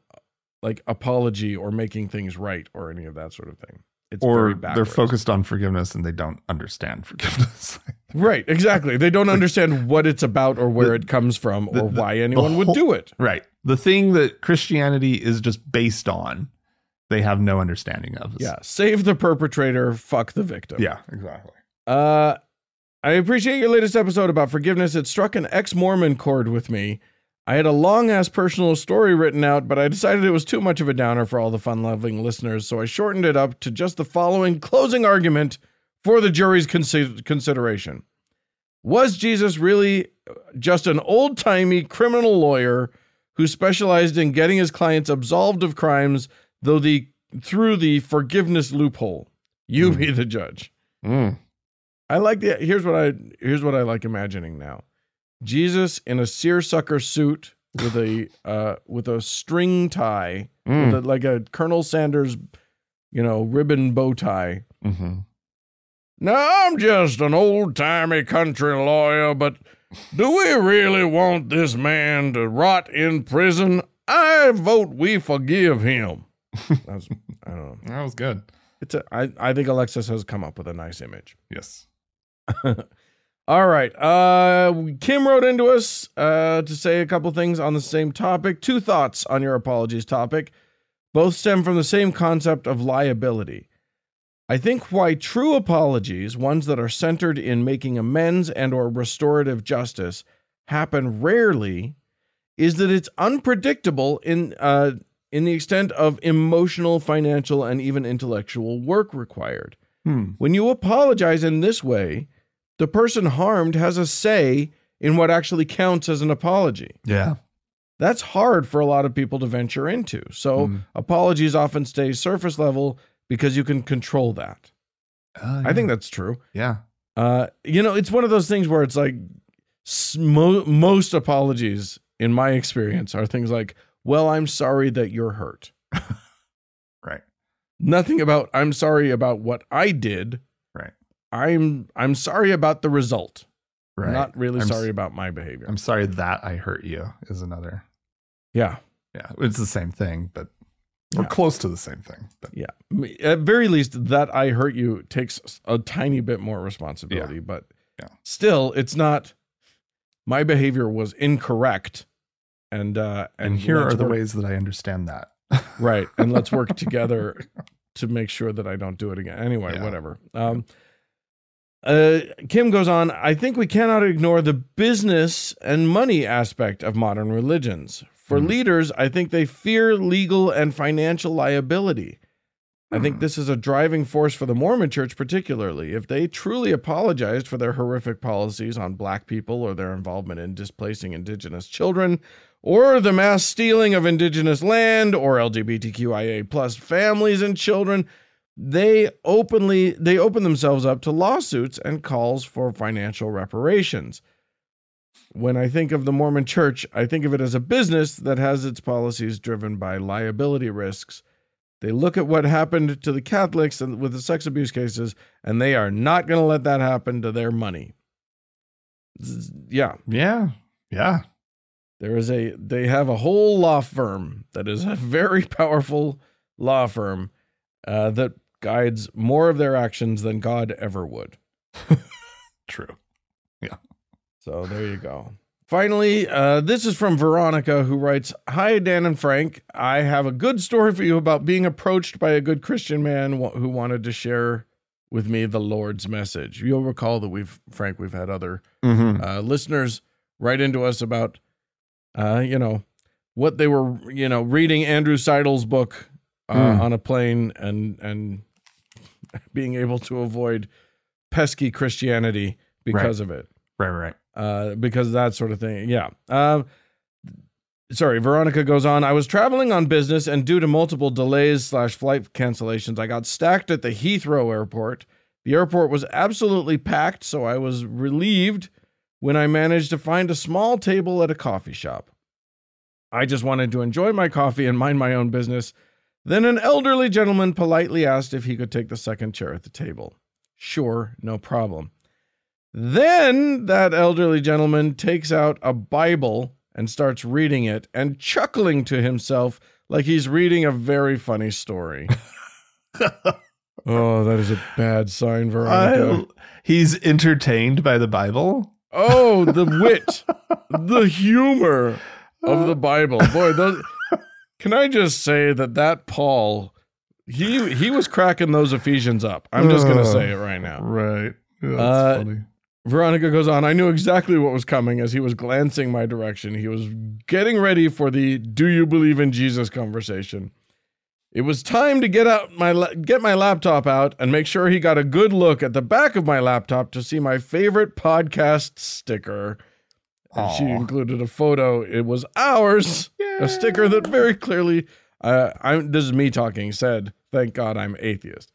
like apology or making things right or any of that sort of thing. It's Or they're focused on forgiveness and they don't understand forgiveness. Right, exactly. They don't understand what it's about or where The- it comes from or the- why anyone would do it. right. The thing that Christianity is just based on, they have no understanding of. Yeah, save the perpetrator, fuck the victim. Yeah, exactly. Uh I appreciate your latest episode about forgiveness. It struck an ex-Mormon chord with me. I had a long-ass personal story written out, but I decided it was too much of a downer for all the fun-loving listeners, so I shortened it up to just the following closing argument for the jury's consi- consideration. Was Jesus really just an old-timey criminal lawyer who specialized in getting his clients absolved of crimes though the through the forgiveness loophole? You Hmm. be the judge. Mm. I like the here's what I here's what I like imagining now. Jesus in a seersucker suit with a uh with a string tie, Mm. with a, like a Colonel Sanders, you know, ribbon bow tie. hmm Now I'm just an old timey country lawyer, but do we really want this man to rot in prison? I vote we forgive him. That's, I don't know. That was good. It's a, I, I think Alexis has come up with a nice image. Yes. All right. Uh, Kim wrote into us uh, to say a couple things on the same topic. Two thoughts on your apologies topic. Both stem from the same concept of liability. I think why true apologies, ones that are centered in making amends and or restorative justice, happen rarely, is that it's unpredictable in uh, in the extent of emotional, financial, and even intellectual work required. Hmm. When you apologize in this way, the person harmed has a say in what actually counts as an apology. Yeah. That's hard for a lot of people to venture into. So, Mm. apologies often stay surface level because you can control that. Uh, I think that's true. Yeah. Uh, you know, it's one of those things where it's like smo- most apologies, in my experience, are things like, well, I'm sorry that you're hurt. Right. Nothing about, I'm sorry about what I did. I'm I'm sorry about the result. Right. Not really I'm s- sorry about my behavior. I'm sorry that I hurt you is another. yeah. Yeah. It's the same thing, but or Yeah. close to the same thing. But Yeah. At very least, that I hurt you takes a tiny bit more responsibility, yeah. but Yeah. still, it's not. My behavior was incorrect, and uh, and here are the work- ways that I understand that. right, and let's work together to make sure that I don't do it again. Anyway, Yeah. whatever. Um, uh, Kim goes on. I think we cannot ignore the business and money aspect of modern religions. For Hmm. leaders, I think they fear legal and financial liability. I think Hmm. this is a driving force for the Mormon church, particularly. If they truly apologized for their horrific policies on black people or their involvement in displacing indigenous children, or the mass stealing of indigenous land, or LGBTQIA plus families and children, they openly they open themselves up to lawsuits and calls for financial reparations. When I think of the Mormon church, I think of it as a business that has its policies driven by liability risks They look at what happened to the Catholics and with the sex abuse cases, and they are not going to let that happen to their money. Yeah, Yeah. Yeah. there is a they have a whole law firm that is a very powerful law firm uh, that guides more of their actions than God ever would. True. Yeah. So there you go. Finally, uh, this is from Veronica who writes Hi, Dan and Frank. I have a good story for you about being approached by a good Christian man who wanted to share with me the Lord's message. You'll recall that we've, Frank, we've had other Mm-hmm. uh, listeners write into us about, uh, you know, what they were, you know, reading Andrew Seidel's book uh, Mm. on a plane and and being able to avoid pesky Christianity because of it Right, right. uh, because of that sort of thing. Yeah. Um, sorry, Veronica goes on. I was traveling on business, and due to multiple delays slash flight cancellations, I got stacked at the Heathrow airport. The airport was absolutely packed, so I was relieved when I managed to find a small table at a coffee shop. I just wanted to enjoy my coffee and mind my own business. Then an elderly gentleman politely asked if he could take the second chair at the table. Sure, no problem. Then that elderly gentleman takes out a Bible and starts reading it and chuckling to himself like he's reading a very funny story. oh, that is a bad sign, Veronica. I, he's entertained by the Bible. Oh, the wit, the humor of the Bible. Boy, those Can I just say that that Paul he he was cracking those Ephesians up. I'm just going to say it right now. Right. Yeah, that's Uh, funny. Veronica goes on, I knew exactly what was coming as he was glancing my direction. He was getting ready for the do you believe in Jesus conversation. It was time to get out my la- get my laptop out and make sure he got a good look at the back of my laptop to see my favorite podcast sticker. And she included a photo. It was ours, a sticker that very clearly uh, I'm this is me talking said, "Thank God I'm atheist."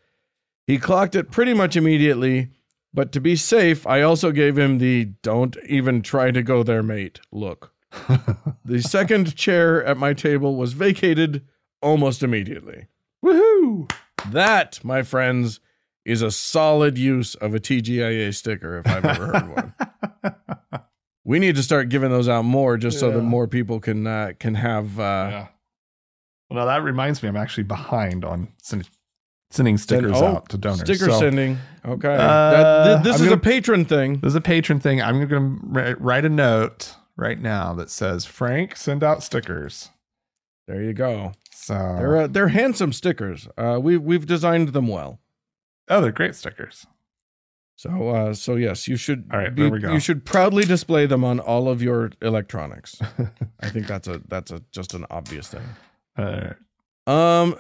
He clocked it pretty much immediately, but to be safe, I also gave him the "Don't even try to go there, mate" look. the second chair at my table was vacated almost immediately. Woohoo! That, my friends, is a solid use of a TGIA sticker if I've ever heard one. We need to start giving those out more, just so that more people can uh, can have. Uh, yeah. Well, now that reminds me, I'm actually behind on send, sending stickers oh, out to donors. Sticker So, sending. Okay. Uh, That- th- this I'm is gonna- a patron thing. This is a patron thing. I'm going to write a note right now that says, Frank, send out stickers. There you go. So, They're uh, they're handsome stickers. Uh, we've we've designed them well. oh, they're great stickers. So uh, so yes, you should. All right, there we go. You should proudly display them on all of your electronics. I think that's a that's a just an obvious thing. Uh, Um.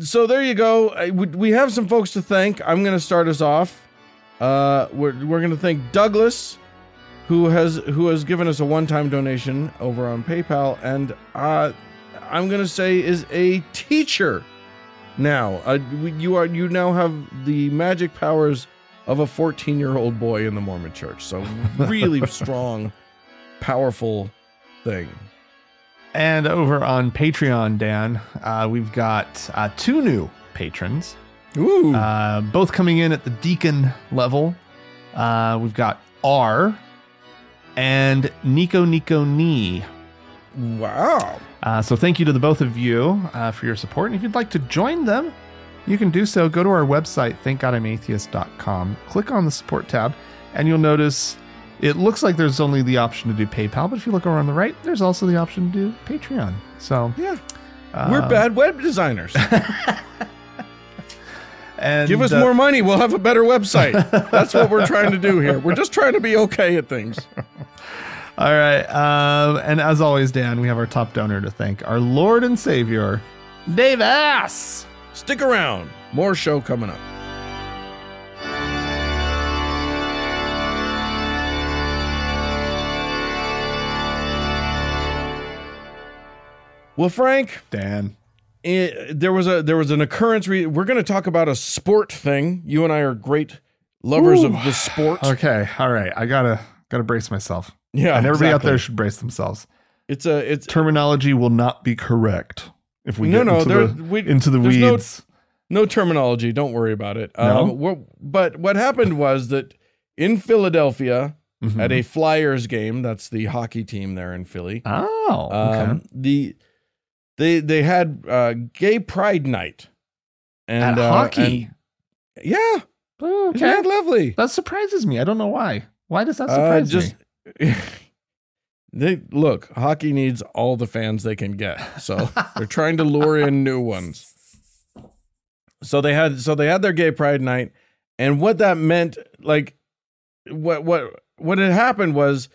So there you go. I, we, we have some folks to thank. I'm going to start us off. Uh, we're we're going to thank Douglas, who has who has given us a one-time donation over on PayPal, and uh, I'm going to say is a teacher. Now, uh, you are you now have the magic powers of a 14-year-old boy in the Mormon Church. So really strong, powerful thing. and over on Patreon, Dan, uh, we've got uh, two new patrons. Ooh. uh, both coming in at the deacon level. Uh, we've got R and Nico Nico Ni. wow. Uh, so thank you to the both of you uh, for your support. And if you'd like to join them, you can do so. Go to our website, thankgodimatheist.com, click on the support tab, and you'll notice it looks like there's only the option to do PayPal, but if you look over on the right, there's also the option to do Patreon. So Yeah. uh, We're bad web designers. And, Give us uh, more money. We'll have a better website. That's what we're trying to do here. We're just trying to be okay at things. All right. Um, and as always, Dan, we have our top donor to thank our Lord and Savior, Dave Ass. Stick around. More show coming up. Well, Frank, Dan. eh, there was a there was an occurrence. Re- we're going to talk about a sport thing. You and I are great lovers of Ooh. the sport. Okay. All right. I gotta gotta brace myself. Yeah, and everybody out there should brace themselves. It's a it's Terminology will not be correct If we no, get no, into there, the, we, into the there's weeds, No, into the no, into the there's no- weeds. no terminology. Don't worry about it. No? Um, but what happened was that in Philadelphia, Mhm. at a Flyers game, that's the hockey team there in Philly. oh, okay. Um, the they they had uh, gay pride night and at uh, hockey. and- yeah, Oh, isn't that lovely? That surprises me. I don't know why. Why does that Uh, surprise just me? they look. Hockey needs all the fans they can get, so they're trying to lure in new ones. So they had so they had their gay pride night, and what that meant, like, what what what had happened was.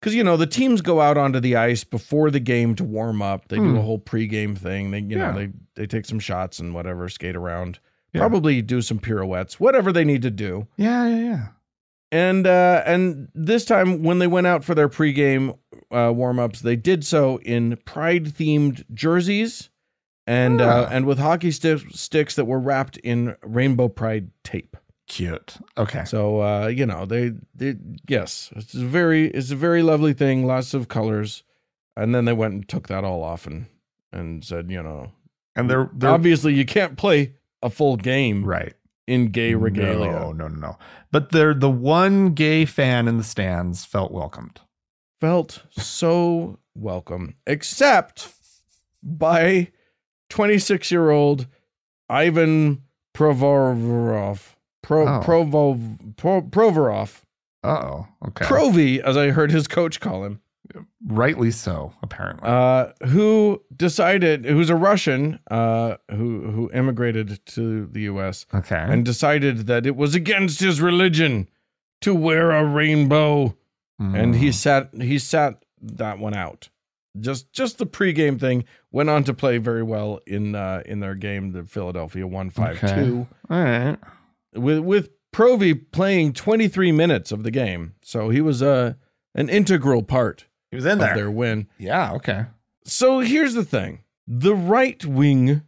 Because you know the teams go out onto the ice before the game to warm up. They do Hmm. a whole pregame thing. They you Yeah. know they they take some shots and whatever, skate around, Yeah. probably do some pirouettes, whatever they need to do. Yeah, yeah, yeah. And uh, and this time when they went out for their pregame uh, warm ups, they did so in pride themed jerseys and uh, Ah. and with hockey sti- sticks that were wrapped in rainbow pride tape. Cute. Okay. So uh, you know they, they yes, it's a very it's a very lovely thing, lots of colors. And then they went and took that all off and and said, you know, And they're they're obviously you can't play a full game right. In gay regalia. No, no, no, no. But they're the one gay fan in the stands felt welcomed. felt so welcome, except by 26 year old Ivan Provorov. Pro, Oh. Provo, Pro, Provorov. Uh oh. Okay. Provy, as I heard his coach call him, Rightly so, apparently. uh, who decided, who's a Russian uh, who, who immigrated to the US okay. and decided that it was against his religion to wear a rainbow. and he Mm. sat he sat that one out. Just just the pregame thing went on to play very well in uh, in their game. The Philadelphia one five two. All right. with with Provy playing twenty three minutes of the game, so he was uh, an integral part He was in there. their win. Yeah. Okay. So here's the thing: the right wing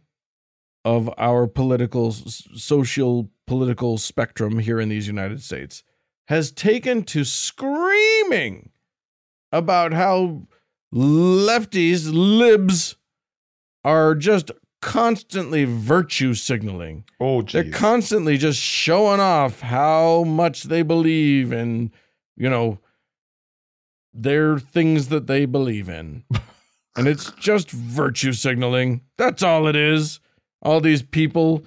of our political, social, political spectrum here in these United States has taken to screaming about how lefties, libs, are just constantly virtue signaling. Oh, They're constantly just showing off how much they believe in, you know, their things that they believe in. and it's just virtue signaling. That's all it is. All these people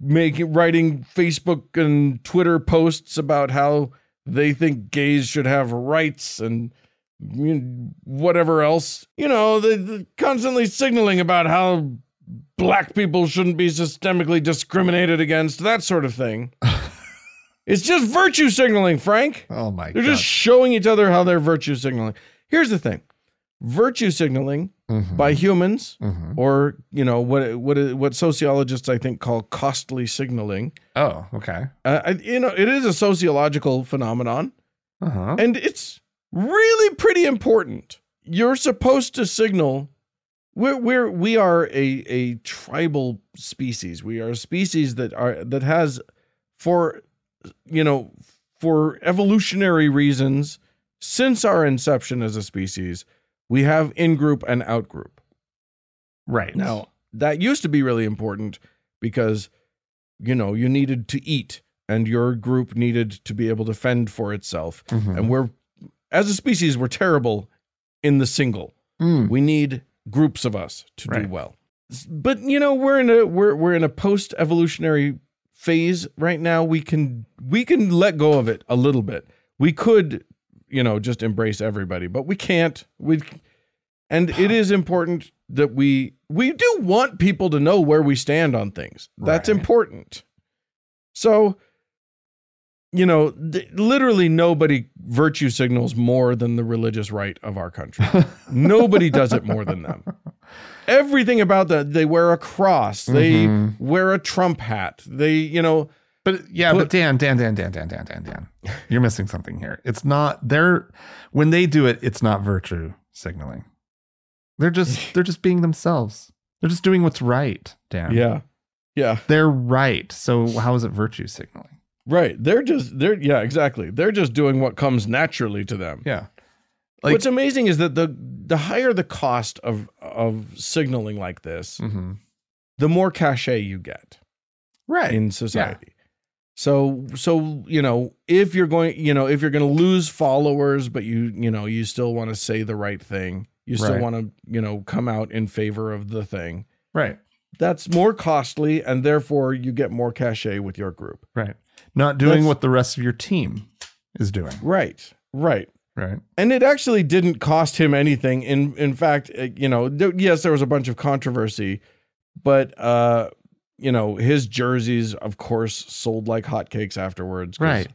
making writing Facebook and Twitter posts about how they think gays should have rights and you know, whatever else. You know, they, they constantly signaling about how black people shouldn't be systemically discriminated against, that sort of thing. it's just virtue signaling, Frank. oh my They're god. just showing each other how they're virtue signaling. Here's the thing. Virtue signaling Mhm. by humans Mhm. or, you know, what what what sociologists I think call costly signaling. Oh, okay. Uh, I- you know, it is a sociological phenomenon Uh huh. and it's really pretty important. You're supposed to signal we're we're we are a a tribal species. We are a species that are that has for you know for evolutionary reasons since our inception as a species, we have in group and out group. Right. Now, that used to be really important because, you know, you needed to eat and your group needed to be able to fend for itself. Mhm. And we're, as a species, we're terrible in the single. Mm. We need groups of us to do well. But you know, we're in a we're we're in a post evolutionary phase right now. We can we can let go of it a little bit. We could, you know, just embrace everybody, but we can't. We and it is important that we we do want people to know where we stand on things. That's Right. important. So, you know, th- literally nobody virtue signals more than the religious right of our country. Nobody does it more than them. Everything about that, they wear a cross, they Mhm. wear a Trump hat, they, you know, But yeah, Put- but Dan, Dan, Dan, Dan, Dan, Dan, Dan, Dan, you're missing something here. It's not they're when they do it, it's not virtue signaling. They're just they're just being themselves. They're just doing what's right, Dan. yeah, yeah, They're right. So how is it virtue signaling? Right. They're just, they're, yeah, exactly. They're just doing what comes naturally to them. Yeah. Like, What's amazing is that the the higher the cost of of signaling like this, Mhm. the more cachet you get right. in society. So so you know if you're going you know if you're going to lose followers, but you you know you still want to say the right thing, you still Right. want to you know come out in favor of the thing. right. That's more costly, and therefore you get more cachet with your group. Right. Not doing That's- what the rest of your team is doing. Right. Right. Right. and it actually didn't cost him anything in in fact uh, you know th- yes there was a bunch of controversy but uh you know his jerseys of course sold like hotcakes afterwards. Right.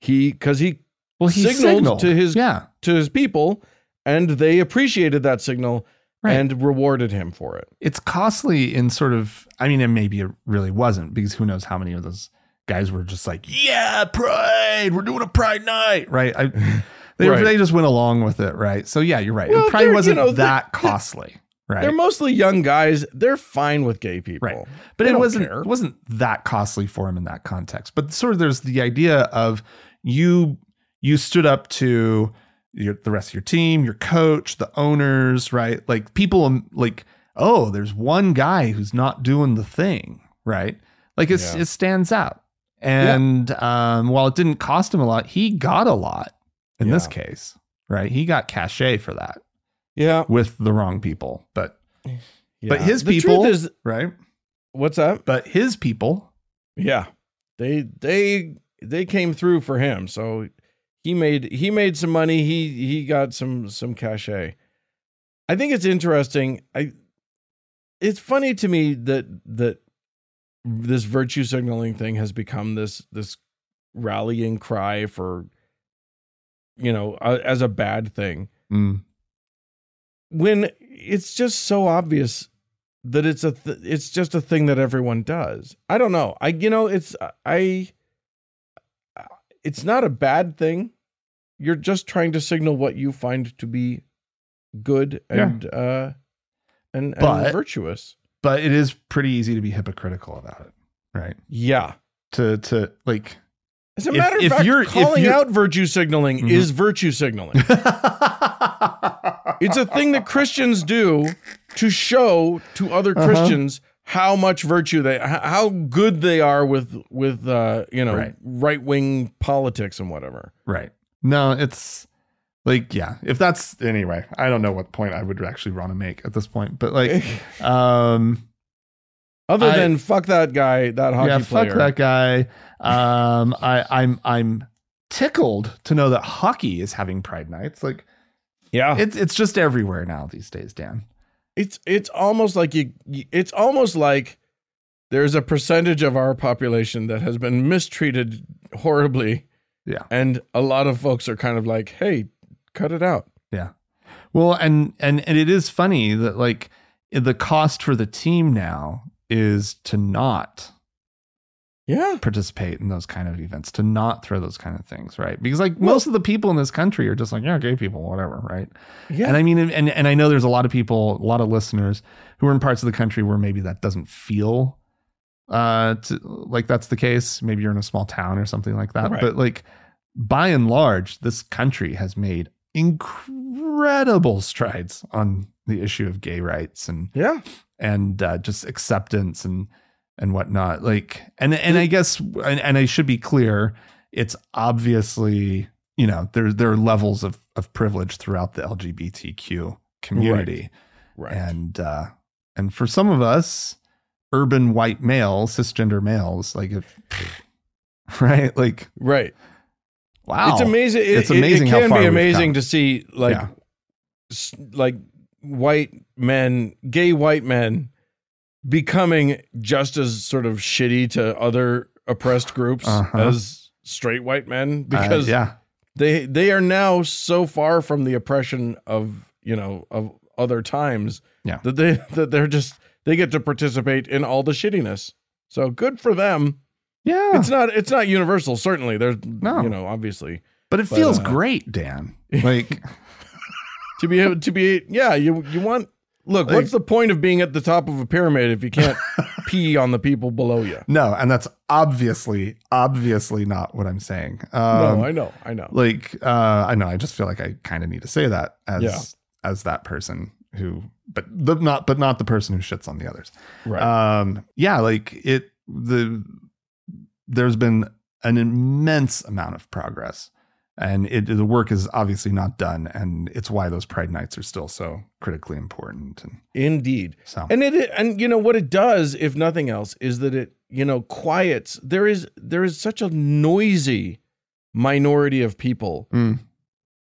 he because he Well, he Signaled signaled, to his- yeah. to his people and they appreciated that signal Right. and rewarded him for it it's costly in sort of i mean and maybe it really wasn't because who knows how many of those guys were just like yeah pride! We're doing a pride night! Right? I, they, Right. they just went along with it right? So yeah you're right. Well, it probably they're, you wasn't know, that costly right? they're mostly young guys. They're fine with gay people. Right. but They it wasn't care. it wasn't that costly for him in that context. But sort of there's the idea of you you stood up to your, the rest of your team your coach the owners right? Like people um, like oh there's one guy who's not doing the thing right? Like it's, Yeah. it stands out and um, while it didn't cost him a lot he got a lot in this case right he got cachet for that yeah with the wrong people but But his The people- is right what's that but his people Yeah. They they they came through for him. So he made he made some money. He he got some some cachet. I think it's interesting. I it's funny to me that that this virtue signaling thing has become this this rallying cry for you know uh, as a bad thing Mm. when it's just so obvious that it's a th- it's just a thing that everyone does. I don't know. I you know it's I it's not a bad thing. You're just trying to signal what you find to be good and uh and, and But- virtuous. But it is pretty easy to be hypocritical about it right Yeah. to to like As a If- matter of if fact, you're- if calling you're- out virtue signaling Mhm. is virtue signaling. it's a thing that Christians do to show to other Uh-huh. Christians how much virtue they how good they are with with uh you know Right. right wing politics and whatever. right no it's like yeah if that's anyway i don't know what point i would actually want to make at this point but like um Other I- than fuck that guy, that hockey yeah player. fuck that guy. Um i i'm i'm tickled to know that hockey is having pride nights. Like Yeah. it's it's just everywhere now these days dan. It's it's almost like you you- it's almost like there's a percentage of our population that has been mistreated horribly. Yeah. And a lot of folks are kind of like hey cut it out Yeah. Well, and and and it is funny that like the cost for the team now is to not yeah participate in those kind of events, to not throw those kind of things, right? Because like most of the people in this country are just like, yeah, gay people, whatever, right? yeah And I mean, and and I know there's a lot of people, a lot of listeners who are in parts of the country where maybe that doesn't feel uh to, like that's the case. Maybe you're in a small town or something like that. Right. But like by and large, this country has made incredible strides on the issue of gay rights and yeah. and uh, just acceptance and and whatnot. Like, and and I guess, and, and I should be clear, it's obviously you know there there are levels of of privilege throughout the LGBTQ community, right. And uh, and for some of us, urban white males, cisgender males, like if right, like right wow, it's amazing it, It's amazing it, how can far be we've amazing to see like Yeah. s- like white men gay white men becoming just as sort of shitty to other oppressed groups Uh-huh. as straight white men Uh, because yeah, they they are now so far from the oppression of you know of other times Yeah. that they that they're just they get to participate in all the shittiness so good for them yeah, it's not it's not universal certainly there's No. you know obviously but it but, feels uh, great, Dan. Like, to be able to be yeah you you want Look, Like- what's the point of being at the top of a pyramid if you can't pee on the people below you? No, and that's obviously, obviously not what I'm saying. Um, no, I know, I know. like uh i know i just feel like i kind of need to say that as Yeah. as that person who but the not but not the person who shits on the others right. um yeah like it the there's been an immense amount of progress and it the work is obviously not done and it's why those pride nights are still so critically important and Indeed. so And it and you know what it does, if nothing else, is that it, you know, quiets there is there is such a noisy minority of people Mm.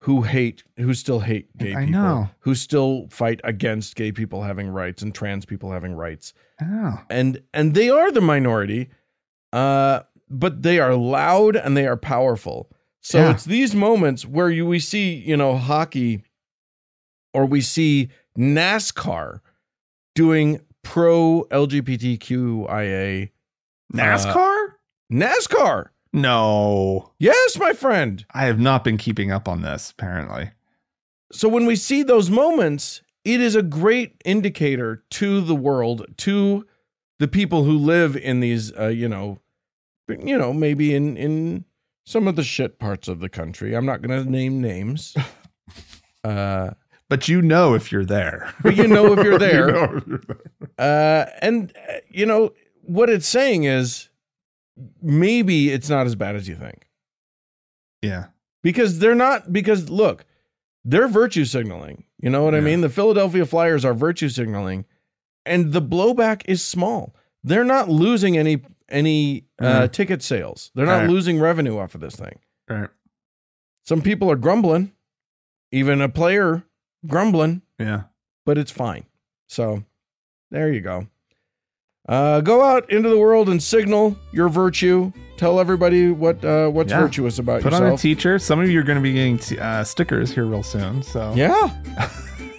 who hate who still hate gay I people. know. Who still fight against gay people having rights and trans people having rights. oh, And and they are the minority, uh, but they are loud and they are powerful. So Yeah. it's these moments where you we see, you know, hockey or we see NASCAR doing pro LGBTQIA nascar NASCAR. no Yes, my friend. i have not been keeping up on this apparently So when we see those moments, it is a great indicator to the world, to the people who live in these, uh, you know, you know, maybe in in some of the shit parts of the country. I'm not going to name names. Uh, but you know if you're there But you know if you're there. You know if you're there. uh, and uh, you know what it's saying is maybe it's not as bad as you think yeah because they're not because look they're virtue signaling you know what i mean the philadelphia flyers are virtue signaling and the blowback is small they're not losing any any uh, Mhm. ticket sales they're not Right. losing revenue off of this thing right some people are grumbling even a player grumbling yeah but it's fine. So there you go. Uh, go out into the world and signal your virtue. Tell everybody what uh, what's Yeah. virtuous about Put on a teacher. Some of you are going to be getting t- uh, stickers here real soon. So yeah,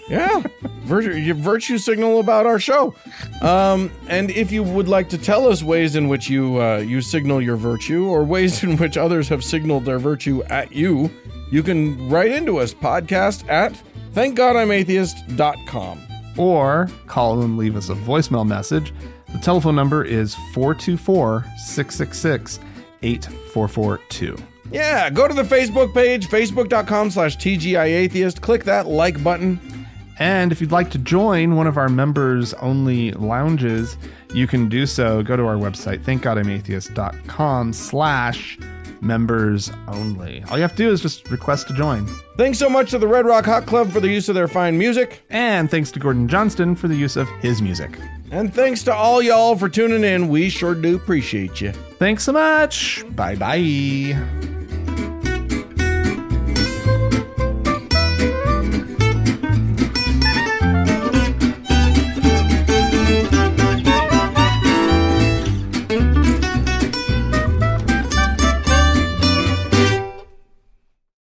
yeah. Virtue, virtue signal about our show. Um, and if you would like to tell us ways in which you uh, you signal your virtue, or ways in which others have signaled their virtue at you, you can write into us podcast at thankgodimatheist.com. or call and leave us a voicemail message. The telephone number is 424 666 8442. Yeah, go to the Facebook page, facebook.com slash TGIAtheist. Click that like button. And if you'd like to join one of our members only lounges, you can do so. Go to our website, thankgodimatheist.com slash members only. All you have to do is just request to join. Thanks so much to the Red Rock Hot Club for the use of their fine music. And thanks to Gordon Johnston for the use of his music. And thanks to all y'all for tuning in. We sure do appreciate you. Thanks so much. Bye bye.